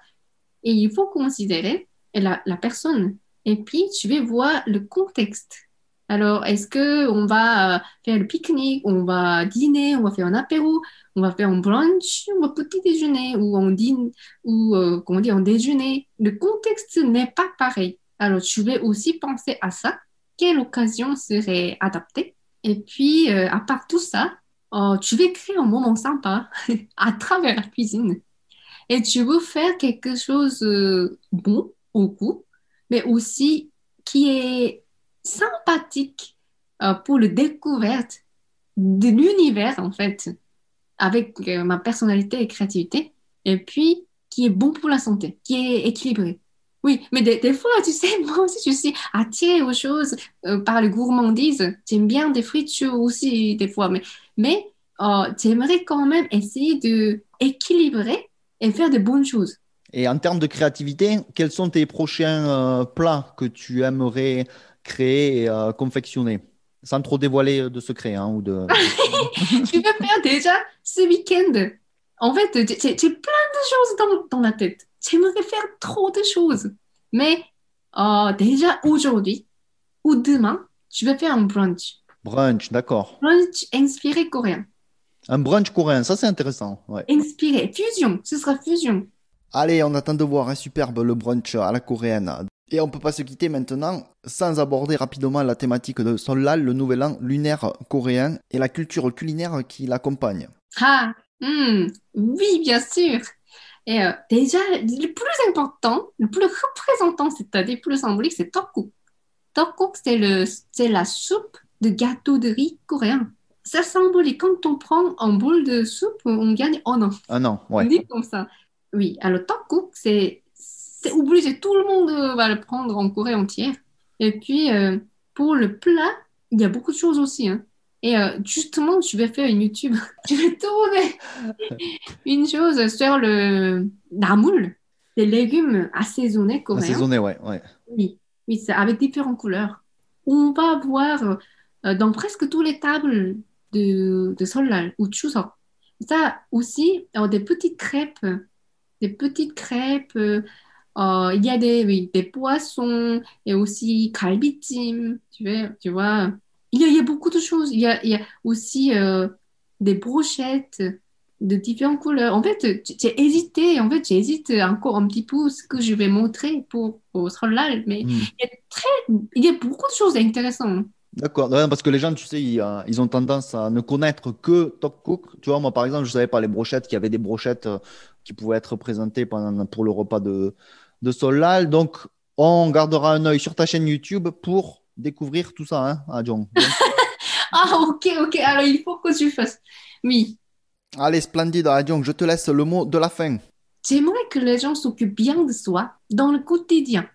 Et il faut considérer la, la personne. Et puis, tu vais voir le contexte. Alors, est-ce que on va faire le pique-nique, on va dîner, on va faire un apéro, on va faire un brunch, ou un petit déjeuner, ou on dîne, ou euh, comment dire, un déjeuner? Le contexte n'est pas pareil. Alors, tu vais aussi penser à ça quelle occasion serait adaptée? Et puis, euh, à part tout ça, euh, tu veux créer un moment sympa à travers la cuisine. Et tu veux faire quelque chose euh, bon au goût, mais aussi qui est sympathique pour la découverte de l'univers, en fait, avec ma personnalité et créativité. Et puis, qui est bon pour la santé, qui est équilibré. Oui, mais des, fois, tu sais, moi aussi, je suis attirée aux choses euh, par le gourmandise. J'aime bien des fritures aussi, des fois, mais, mais euh, j'aimerais quand même essayer de équilibrer et faire de bonnes choses. Et en termes de créativité, quels sont tes prochains euh, plats que tu aimerais créer et confectionner Sans trop dévoiler de secrets hein, ou de... tu veux faire déjà ce week-end En fait, j'ai plein de choses dans, dans la tête j'aimerais faire trop de choses. Mais euh, déjà aujourd'hui ou demain, je vais faire un brunch. Brunch, d'accord. Brunch inspiré coréen. Un brunch coréen, ça c'est intéressant. Ouais. Inspiré, fusion, ce sera fusion. Allez, on attend de voir un superbe le brunch à la coréenne. Et on peut pas se quitter maintenant sans aborder rapidement la thématique de Solal, le nouvel an lunaire coréen et la culture culinaire qui l'accompagne. Ah, hmm, oui, bien sûr. Et euh, déjà, le plus important, le plus représentant, c'est-à-dire le plus symbolique, c'est tteokguk. Tteokguk, c'est la soupe de gâteau de riz coréen. Ça symbolique. Quand on prend un bol de soupe, on gagne un an. Un an, On ouais. dit comme ça. Oui, alors tteokguk, c'est c'est obligé, tout le monde euh, va le prendre en Corée entière. Et puis, euh, pour le plat, il y a beaucoup de choses aussi. hein. Et euh, justement, je vais faire une YouTube. Je vais trouver une chose sur le namoul, les légumes assaisonnés coréens. Assaisonné, ouais, ouais. Oui, oui, c'est avec différentes couleurs. On va voir euh, dans presque toutes les tables de, de Solal ou Chuseok. Ça aussi, des petites crêpes, des petites crêpes. Euh, il y a des, oui, des poissons et aussi galbijjim, tu vois, tu vois. Il y a, il y a beaucoup de choses. Il y a, il y a aussi euh, des brochettes de différentes couleurs. En fait, j'ai hésité. En fait, j'hésite encore un petit peu ce que je vais montrer pour, pour Solal, mais Hmm. il y a très, il y a beaucoup de choses intéressantes. D'accord, Ouais, parce que les gens, tu sais, ils, euh, ils ont tendance à ne connaître que tteokguk. Tu vois, moi, par exemple, je savais pas les brochettes, qu'il y avait des brochettes euh, qui pouvaient être présentées pendant, pour le repas de, de Solal. Donc, on gardera un œil sur ta chaîne YouTube pour découvrir tout ça, hein, à Ah, ok, ok. Alors, il faut que tu fasses. Oui. allez, splendide, Jong, je te laisse le mot de la fin. J'aimerais que les gens s'occupent bien de soi dans le quotidien.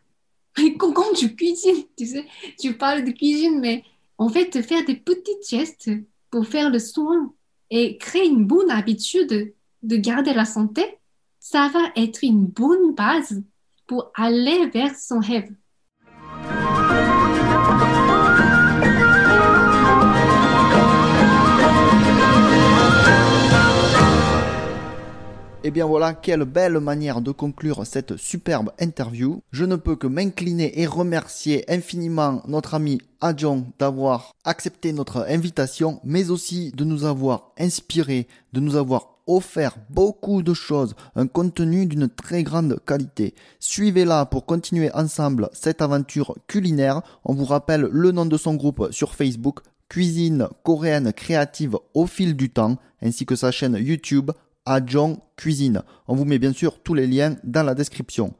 Mais quand, quand tu cuisines, tu sais, tu parles de cuisine, mais en fait, faire des petits gestes pour faire le soin et créer une bonne habitude de garder la santé, ça va être une bonne base pour aller vers son rêve. Et Eh bien voilà, quelle belle manière de conclure cette superbe interview. Je ne peux que m'incliner et remercier infiniment notre ami Adjong d'avoir accepté notre invitation, mais aussi de nous avoir inspiré, de nous avoir offert beaucoup de choses, un contenu d'une très grande qualité. Suivez-la pour continuer ensemble cette aventure culinaire. On vous rappelle le nom de son groupe sur Facebook, Cuisine coréenne créative au fil du temps, ainsi que sa chaîne YouTube Ajong Cuisine. On vous met bien sûr tous les liens dans la description.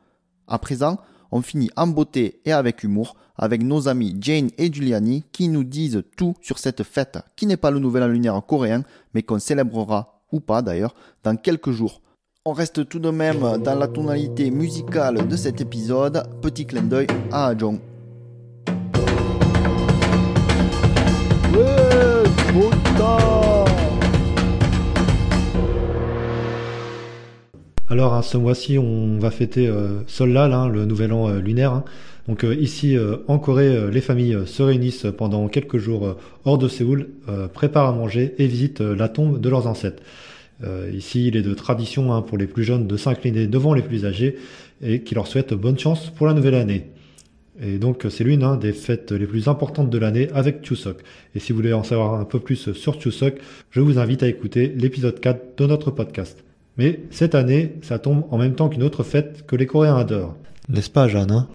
À présent, on finit en beauté et avec humour avec nos amis Jane et Giuliani qui nous disent tout sur cette fête qui n'est pas le nouvel an lunaire coréen mais qu'on célébrera ou pas d'ailleurs dans quelques jours. On reste tout de même dans la tonalité musicale de cet épisode. Petit clin d'œil à. Ouais, Alors, ce mois-ci, on va fêter euh, Solal, hein, le nouvel an euh, lunaire. hein. Donc euh, ici, euh, en Corée, les familles se réunissent pendant quelques jours hors de Séoul, préparent à manger et visitent la tombe de leurs ancêtres. Ici, il est de tradition hein, pour les plus jeunes de s'incliner devant les plus âgés et qui leur souhaitent bonne chance pour la nouvelle année. Et donc, c'est l'une des fêtes les plus importantes de l'année avec Chuseok. Et si vous voulez en savoir un peu plus sur Chuseok, je vous invite à écouter l'épisode 4 de notre podcast. Mais cette année, ça tombe en même temps qu'une autre fête que les Coréens adorent. N'est-ce pas, Jeanne hein?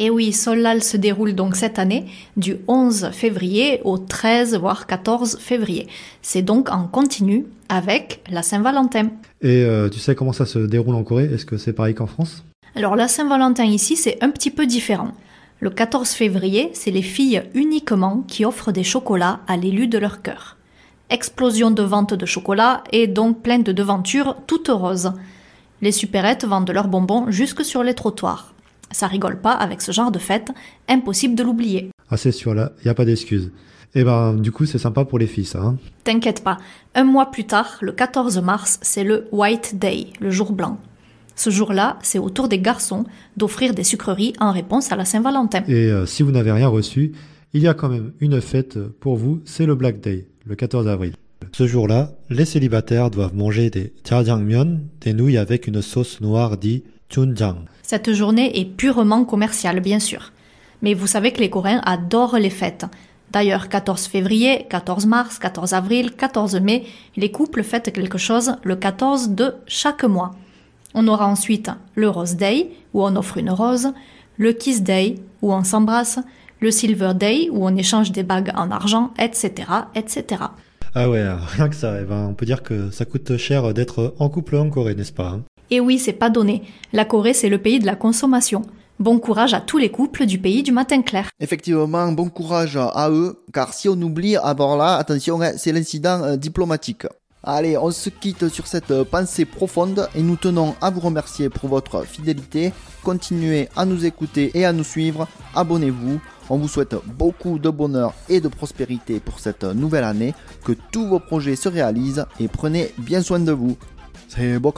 Et oui, Solal se déroule donc cette année du 11 février au 13 voire 14 février. C'est donc en continu avec la Saint-Valentin. Et euh, tu sais comment ça se déroule en Corée? Est-ce que c'est pareil qu'en France? Alors la Saint-Valentin ici, c'est un petit peu différent. Le 14 février, c'est les filles uniquement qui offrent des chocolats à l'élu de leur cœur. Explosion de vente de chocolat et donc plein de devantures toutes roses. Les supérettes vendent leurs bonbons jusque sur les trottoirs. Ça rigole pas avec ce genre de fête, impossible de l'oublier. Ah, c'est sûr, là, il n'y a pas d'excuse. Et ben, du coup, c'est sympa pour les filles, ça. Hein T'inquiète pas, un mois plus tard, le 14 mars, c'est le White Day, le jour blanc. Ce jour-là, c'est au tour des garçons d'offrir des sucreries en réponse à la Saint-Valentin. Et euh, si vous n'avez rien reçu, il y a quand même une fête pour vous, c'est le Black Day, le 14 avril. Ce jour-là, les célibataires doivent manger des jjajangmyeon, des nouilles avec une sauce noire dit chunjang. Cette journée est purement commerciale, bien sûr. Mais vous savez que les Coréens adorent les fêtes. D'ailleurs, 14 février, 14 mars, 14 avril, 14 mai, les couples fêtent quelque chose le 14 de chaque mois. On aura ensuite le Rose Day, où on offre une rose, le Kiss Day, où on s'embrasse, le Silver Day, où on échange des bagues en argent, etc., etc. Ah ouais, rien que ça, eh ben, on peut dire que ça coûte cher d'être en couple en Corée, n'est-ce pas hein? Et oui, c'est pas donné. La Corée, c'est le pays de la consommation. Bon courage à tous les couples du pays du matin clair. Effectivement, bon courage à eux, car si on oublie, avant là, attention, hein, c'est l'incident euh, diplomatique. Allez, on se quitte sur cette euh, pensée profonde et nous tenons à vous remercier pour votre fidélité. Continuez à nous écouter et à nous suivre. Abonnez-vous. On vous souhaite beaucoup de bonheur et de prospérité pour cette nouvelle année. Que tous vos projets se réalisent et prenez bien soin de vous. C'est bon.